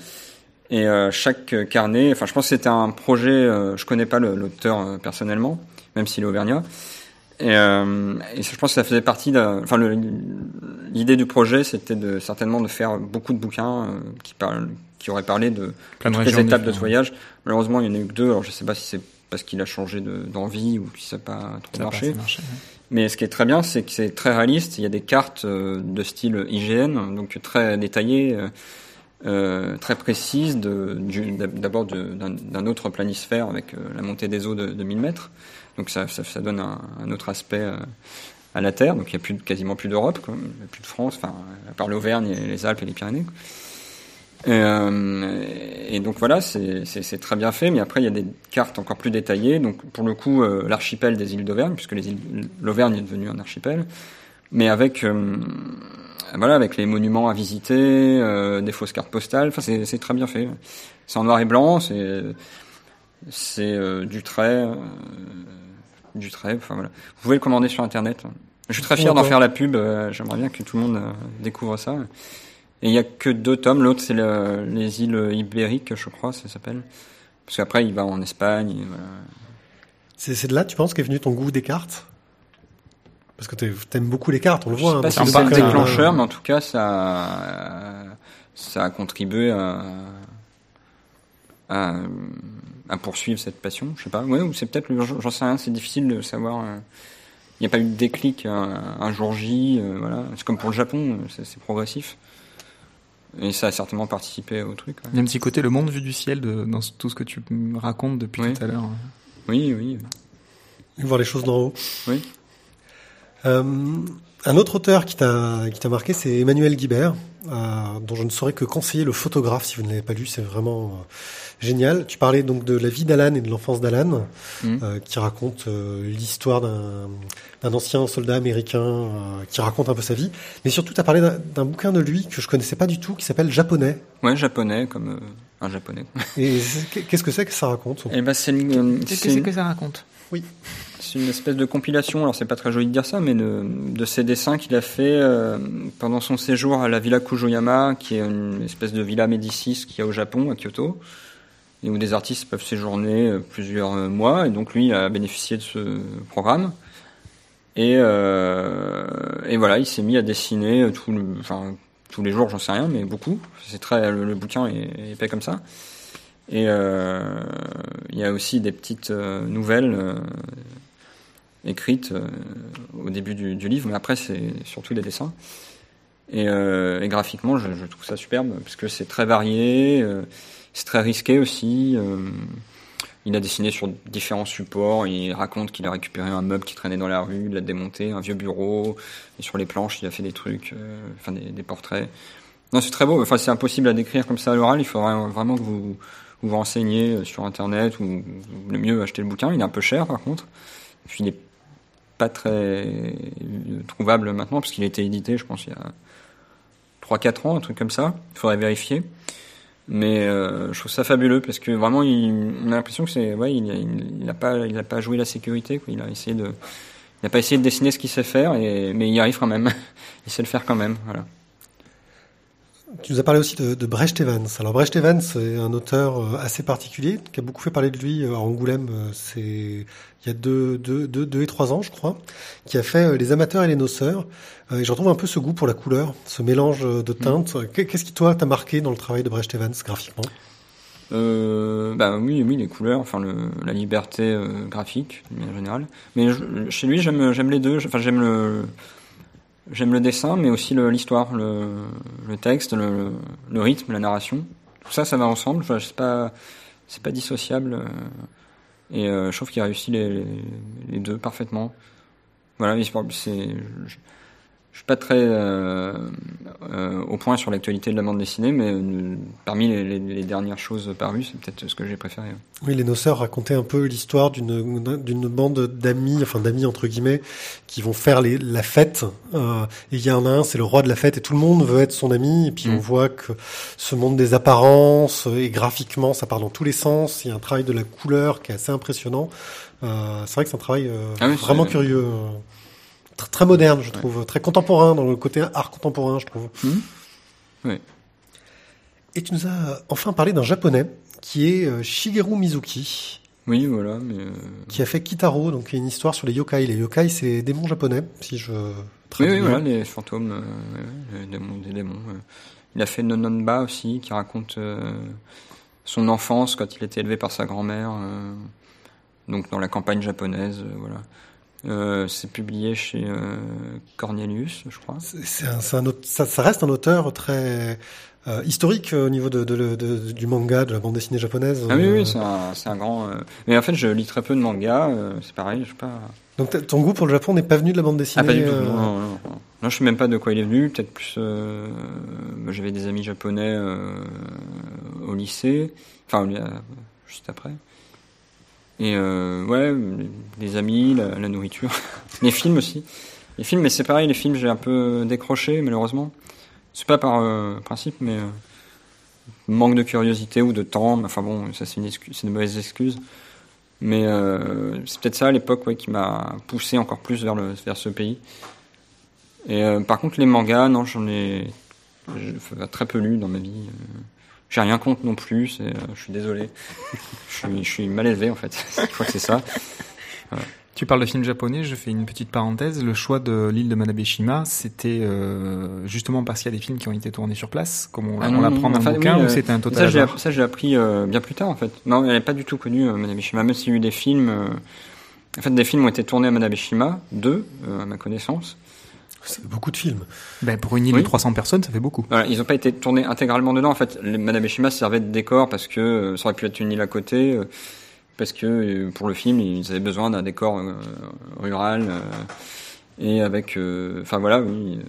Et euh, chaque carnet, enfin, je pense que c'était un projet. Euh, je connais pas l'auteur personnellement, même s'il est auvergnat. Et, euh, et je pense que ça faisait partie. d'un- Enfin, l'idée du projet, c'était de certainement de faire beaucoup de bouquins euh, qui parlent, qui auraient parlé de Plein de toutes les étapes de ce voyage. Malheureusement, il n'y en a eu que deux. Alors, je sais pas si c'est parce qu'il a changé de- d'envie ou si ça n'a pas trop Ça a pas marché. marché, ouais. Mais ce qui est très bien, c'est que c'est très réaliste. Il y a des cartes euh, de style IGN, donc très détaillées, euh, euh, très précises, d'abord d'un autre planisphère avec euh, la montée des eaux de, de 1000 mètres. Donc ça, ça, ça donne un, autre aspect à la Terre. Donc il n'y a plus, quasiment plus d'Europe, plus de France, enfin, à part l'Auvergne, les Alpes et les Pyrénées. Et, euh, et donc voilà, c'est très bien fait, mais après il y a des cartes encore plus détaillées. Donc pour le coup, euh, l'archipel des îles d'Auvergne, puisque l'Auvergne est devenue un archipel, mais avec euh, voilà, avec les monuments à visiter, euh, des fausses cartes postales. Enfin, c'est très bien fait. C'est en noir et blanc, c'est c'est euh, du trait, euh, du trait. Enfin voilà, vous pouvez le commander sur internet. Je suis très fier d'en faire la pub. J'aimerais bien que tout le monde découvre ça. Et il y a que deux tomes. L'autre, c'est le- les îles ibériques, je crois, ça s'appelle. Parce qu'après, il va en Espagne. et voilà. C'est c'est de là, tu penses, qu'est venu ton goût des cartes? Parce que t'aimes beaucoup les cartes, on le Je voit. sais hein, pas c'est le bouquin. déclencheur, mais en tout cas, ça, ça a contribué à, à, à poursuivre cette passion. Je sais pas. Ouais, ou c'est peut-être, j'en sais rien. C'est difficile de savoir. euh, Il n'y a pas eu de déclic un, un jour J. euh, voilà. C'est comme pour le Japon, euh, c'est c'est progressif. Et ça a certainement participé au truc. ouais. Il y a un petit côté le monde vu du ciel de, dans tout ce que tu me racontes depuis Oui. tout à l'heure. Oui, oui. Voir les choses d'en haut. Oui. Euh, un autre auteur qui t'a qui t'a marqué, c'est Emmanuel Guibert, euh, dont je ne saurais que conseiller le photographe si vous ne l'avez pas lu. C'est vraiment euh, génial. Tu parlais donc de la vie d'Alan et de l'enfance d'Alan, euh, qui raconte euh, l'histoire d'un d'un ancien soldat américain euh, qui raconte un peu sa vie. Mais surtout, tu as parlé d'un bouquin de lui que je connaissais pas du tout, qui s'appelle Japonais. Ouais, japonais, comme euh, un japonais. Et qu'est-ce que c'est que ça raconte? Et ben, c'est une, Qu'est-ce que c'est que ça raconte? C'est une espèce de compilation, alors c'est pas très joli de dire ça, mais de, de ses dessins qu'il a fait euh, pendant son séjour à la Villa Kujoyama, qui est une espèce de villa Médicis qu'il y a au Japon, à Kyoto, et où des artistes peuvent séjourner euh, plusieurs euh, mois, et donc lui il a bénéficié de ce programme. Et, voilà, il s'est mis à dessiner tout le, enfin, tous les jours, j'en sais rien, mais beaucoup. C'est très, le, bouquin est, est épais comme ça. Et il y a aussi des petites nouvelles écrites euh, au début du, livre, mais après c'est surtout des dessins. Et, euh, graphiquement, je, trouve ça superbe parce que c'est très varié, euh, c'est très risqué aussi. il a dessiné sur différents supports. Il raconte qu'il a récupéré un meuble qui traînait dans la rue, il l'a démonté, un vieux bureau. Et sur les planches, il a fait des trucs, enfin des, portraits. Non, c'est très beau. Enfin, c'est impossible à décrire comme ça à l'oral. Il faudrait vraiment que vous vous renseignez sur Internet ou le mieux acheter le bouquin. Il est un peu cher par contre. Puis il est pas très trouvable maintenant parce qu'il a été édité, je pense, il y a 3-4 ans, un truc comme ça. Il faudrait vérifier. Mais euh, je trouve ça fabuleux parce que vraiment, il, on a l'impression que c'est, ouais, il, a- il, il a pas, il a pas joué la sécurité. Quoi. Il a essayé de, il n'a pas essayé de dessiner ce qu'il sait faire, et, mais il y arrive quand même. il sait le faire quand même. Voilà. Tu nous as parlé aussi de, de Brecht Evans. Alors Brecht Evans, c'est un auteur euh, assez particulier qui a beaucoup fait parler de lui euh, à Angoulême. euh, C'est il y a deux, deux, deux, deux et trois ans, je crois, qui a fait Les amateurs et les noceurs. Et je retrouve un peu ce goût pour la couleur, ce mélange de teintes. Qu'est- Qu'est-ce qui toi t'a marqué dans le travail de Brecht Evans graphiquement? Euh, bah oui, oui, les couleurs, enfin le, la liberté euh, graphique, de manière générale. Mais je- chez lui, j'aime, j'aime les deux. Enfin, j'aime le, j'aime le dessin, mais aussi l'histoire, le, le texte, le, le rythme, la narration. Tout ça, ça va ensemble. Enfin, c'est pas, c'est pas dissociable. euh, Et euh, je trouve qu'il réussit les, les, deux parfaitement. Voilà, c'est- je, suis pas très euh, euh, au point sur l'actualité de la bande dessinée, mais euh, parmi les, les- les dernières choses parues, c'est peut-être ce que j'ai préféré. Oui, les noceurs racontaient un peu l'histoire d'une d'une bande d'amis, enfin d'amis entre guillemets, qui vont faire les, la fête. Euh, et il y en a un, c'est le roi de la fête, et tout le monde veut être son ami. Et puis Mm. on voit que ce monde des apparences et graphiquement, ça part dans tous les sens. Il y a un travail de la couleur qui est assez impressionnant. Euh, c'est vrai que c'est un travail euh, Ah oui, vraiment curieux, euh, tr- très moderne, je trouve, très contemporain dans le côté art contemporain, je trouve. Mhm. Oui. Et tu nous as enfin parlé d'un japonais qui est euh, Shigeru Mizuki Oui, voilà, mais euh, qui a fait Kitaro, donc une histoire sur les yokai. Les yokai, c'est des démons japonais, si je oui, traduis. oui, bien. voilà, les fantômes, euh, les démons, des démons. euh. Il a fait Nononba aussi, qui raconte euh, son enfance quand il était élevé par sa grand-mère, euh, donc dans la campagne japonaise, euh, voilà. Euh, c'est publié chez euh, Cornelius, je crois. C'est- un- c'est un ça, ça reste un auteur très euh, historique euh, au niveau de, de- de- du manga, de la bande dessinée japonaise. Ah oui, Euh, oui, c'est un, c'est un grand. euh, Mais en fait, je lis très peu de manga. euh, c'est pareil, je sais pas. Donc ton goût pour le Japon n'est pas venu de la bande dessinée Ah, pas du tout. Non, non, non, non. Je sais même pas de quoi il est venu. Peut-être plus. euh, bah, J'avais des amis japonais euh, au lycée. Enfin, juste après. Et euh, ouais, les amis, la, nourriture. les films aussi. Les films, mais c'est pareil, les films, j'ai un peu décroché, malheureusement. C'est pas par euh, principe, mais. euh, manque de curiosité ou de temps. Enfin bon, ça c'est une, excuse, c'est une mauvaise excuse. Mais euh, c'est peut-être ça à l'époque ouais, qui m'a poussé encore plus vers, le, vers ce pays. Et euh, par contre, les mangas, non, j'en ai j'ai très peu lu dans ma vie. J'ai rien contre non plus, euh, je suis désolé. je, suis, je suis mal élevé en fait, je crois que c'est ça. Tu parles de films japonais, je fais une petite parenthèse. Le choix de l'île de Manabeshima, c'était euh, justement parce qu'il y a des films qui ont été tournés sur place, comme on, Ah on l'apprend dans le bouquin, oui, ou euh, c'était un total ça, j'ai appris euh, bien plus tard en fait. Non, elle n'est pas du tout connue, Manabeshima, même s'il y a eu des films. En fait, des films ont été tournés à Manabeshima, deux, à ma connaissance. C'est beaucoup de films. ben, Pour une île Oui. de 300 personnes, ça fait beaucoup. Voilà, ils n'ont pas été tournés intégralement dedans. En fait, les Manabeshima servait de décor parce que euh, ça aurait pu être une île à côté, euh, parce que euh, pour le film, ils avaient besoin d'un décor euh, rural euh, et avec, euh, enfin voilà, oui, euh,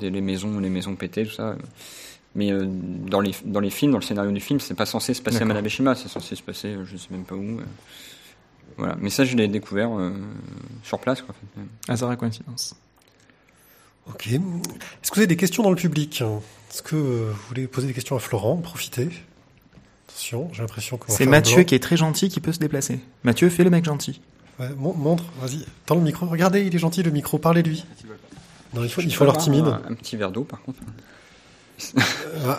des, les maisons, les maisons pétées, tout ça. Mais euh, dans les dans les films, dans le scénario du film, c'est pas censé se passer à D'accord. Manabeshima, c'est censé se passer, je sais même pas où. euh. Voilà, mais ça, je l'ai découvert euh, sur place, quoi. en fait. Hasard et coïncidence. Ok. Est-ce que vous avez des questions dans le public? Est-ce que euh, vous voulez poser des questions à Florent? Profitez. Attention, j'ai l'impression que C'est Mathieu qui est très gentil qui peut se déplacer. Mathieu, fais le mec gentil. Ouais, mon- montre, vas-y, tends le micro. Regardez, il est gentil le micro, parlez-lui. Non, il faut, il faut leur timide. Un, un petit verre d'eau, par contre. Ah,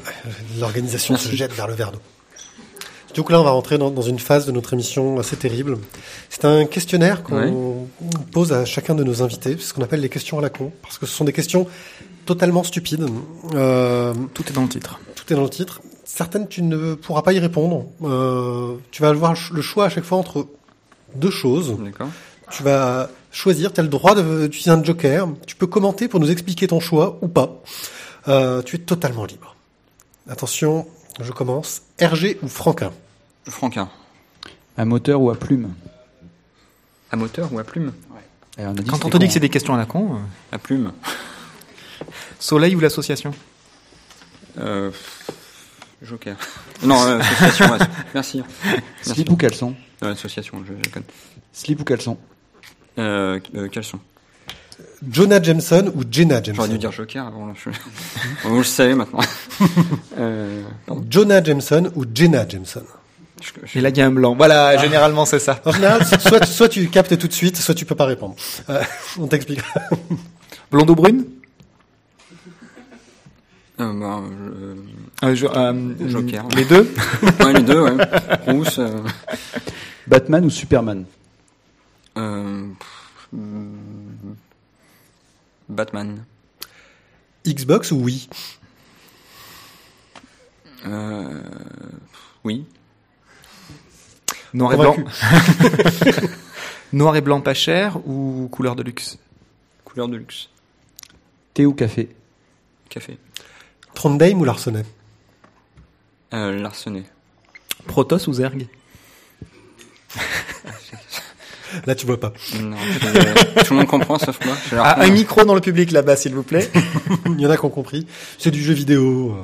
L'organisation se jette vers le verre d'eau. Donc là, on va rentrer dans, dans une phase de notre émission assez terrible. C'est un questionnaire qu'on pose à chacun de nos invités, ce qu'on appelle les questions à la con, parce que ce sont des questions totalement stupides. Euh, Tout est dans le titre. tout est dans le titre. Certaines, tu ne pourras pas y répondre. Euh, tu vas avoir le choix à chaque fois entre deux choses. D'accord. Tu vas choisir, tu as le droit d'utiliser un joker. Tu peux commenter pour nous expliquer ton choix ou pas. Euh, tu es totalement libre. Attention, je commence. RG ou Franquin? Franquin. À moteur ou à plume? À moteur ou à plume? Et on a dit Quand on te dit que c'est des questions à la con, euh, À plume. Soleil ou l'association? Euh, Joker. Non, euh, association. ouais. Merci. hein. Merci. Slip ou caleçon? Euh, association, je, je connais. Slip ou caleçon? Euh, euh, caleçon. Jonah Jameson ou Jenna J'aurais Jameson dû dire Joker avant. Je... Vous le savez maintenant. euh. Jonah Jameson ou Jenna Jameson? Je- je- Et là, il y a un blanc. Voilà, généralement, c'est ça. En général, soit, soit tu captes tout de suite, soit tu peux pas répondre. Euh, on t'explique. Blonde ou brune? Euh, bah, Euh, je- euh, Joker. Les deux? Ouais, les deux, ouais. Rousse. euh, Batman ou Superman? Euh, pff, Batman. Xbox ou Wii Euh, oui. Noir et blanc. Noir et blanc pas cher ou couleur de luxe? Couleur de luxe. Thé ou café? Café. Trondheim ou Larsenet? Euh, Larsenet. Protoss ou Zerg? Là, tu vois pas. Non, je- tout le monde comprend sauf moi. Ah, un micro dans le public là-bas, s'il vous plaît. Il y en a qui ont compris. C'est du jeu vidéo.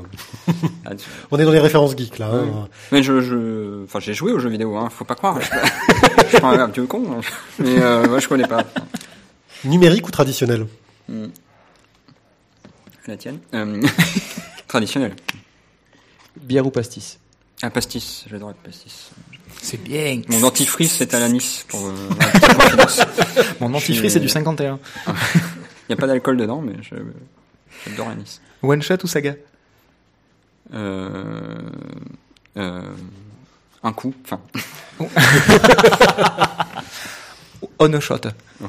euh. Ah, tu- On est dans les références geeks, là. hein. Mais je, je, enfin, j'ai joué aux jeux vidéo, hein, faut pas croire. je suis un vieux con, hein. mais euh, moi je connais pas. Numérique ou traditionnel? Hmm. La tienne? Euh, Traditionnel. Bière ou pastis? Un pastis, j'adore le pastis. C'est bien. Mon dentifrice c'est à l'anis pour euh. Mon dentifrice, c'est du 51. Il n'y a pas d'alcool dedans, mais je, j'adore l'anis. One shot ou saga? Euh, euh, un coup, enfin, On a shot.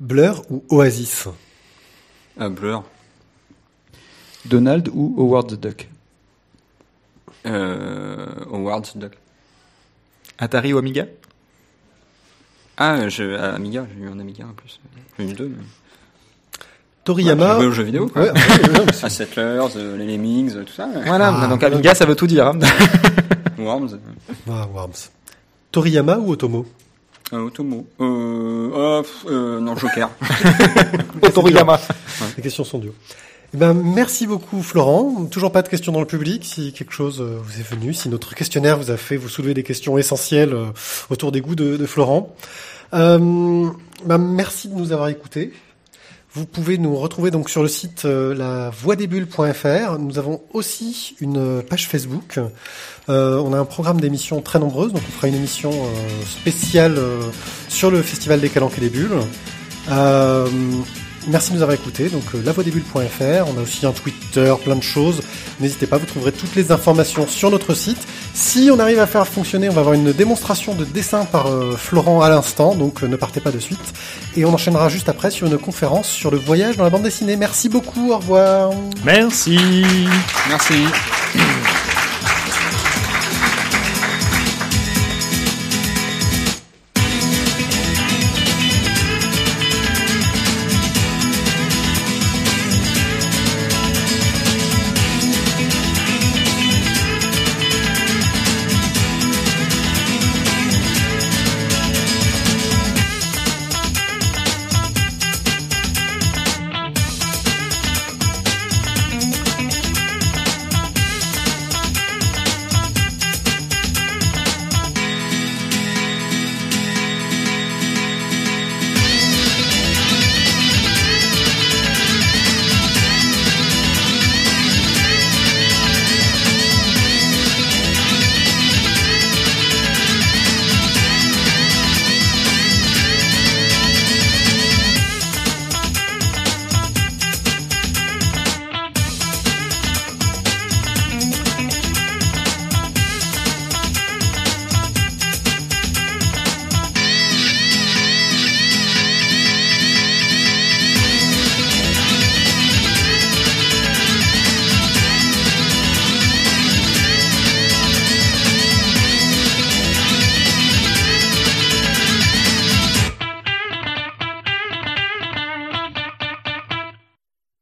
Blur ou Oasis? Euh, Blur. Donald ou Howard the Duck? Euh, Howard Duck. Atari ou Amiga? Ah, je, à Amiga, j'ai eu un Amiga en plus. J'ai eu deux. Mais... Toriyama J'ai joué aux jeux vidéo, quoi. Ouais, ouais, ouais, ouais, Settlers, euh, les Lemmings, tout ça. ouais. Voilà, Ah, donc Amiga, ça veut tout dire. hein. Worms. Ah, Worms. Toriyama ou Otomo? Euh, Otomo. Euh, euh, pff, euh, non, Joker. Toriyama. Les questions sont dures. Eh ben, merci beaucoup Florent. Toujours pas de questions dans le public. Si quelque chose euh, vous est venu, si notre questionnaire vous a fait vous soulever des questions essentielles euh, autour des goûts de, Florent. Euh, ben, merci de nous avoir écoutés. Vous pouvez nous retrouver donc sur le site euh. Nous avons aussi une page Facebook. On a un programme d'émissions très nombreuses, donc on fera une émission spéciale sur le festival des Calanques et des Bulles. Merci de nous avoir écoutés. Donc euh, lavoidesbulles.fr. On a aussi un Twitter, plein de choses. N'hésitez pas, vous trouverez toutes les informations sur notre site. Si on arrive à faire fonctionner, on va avoir une démonstration de dessin par euh, Florent à l'instant, donc euh, ne partez pas de suite. Et on enchaînera juste après sur une conférence sur le voyage dans la bande dessinée. Merci beaucoup, au revoir. Merci. Merci.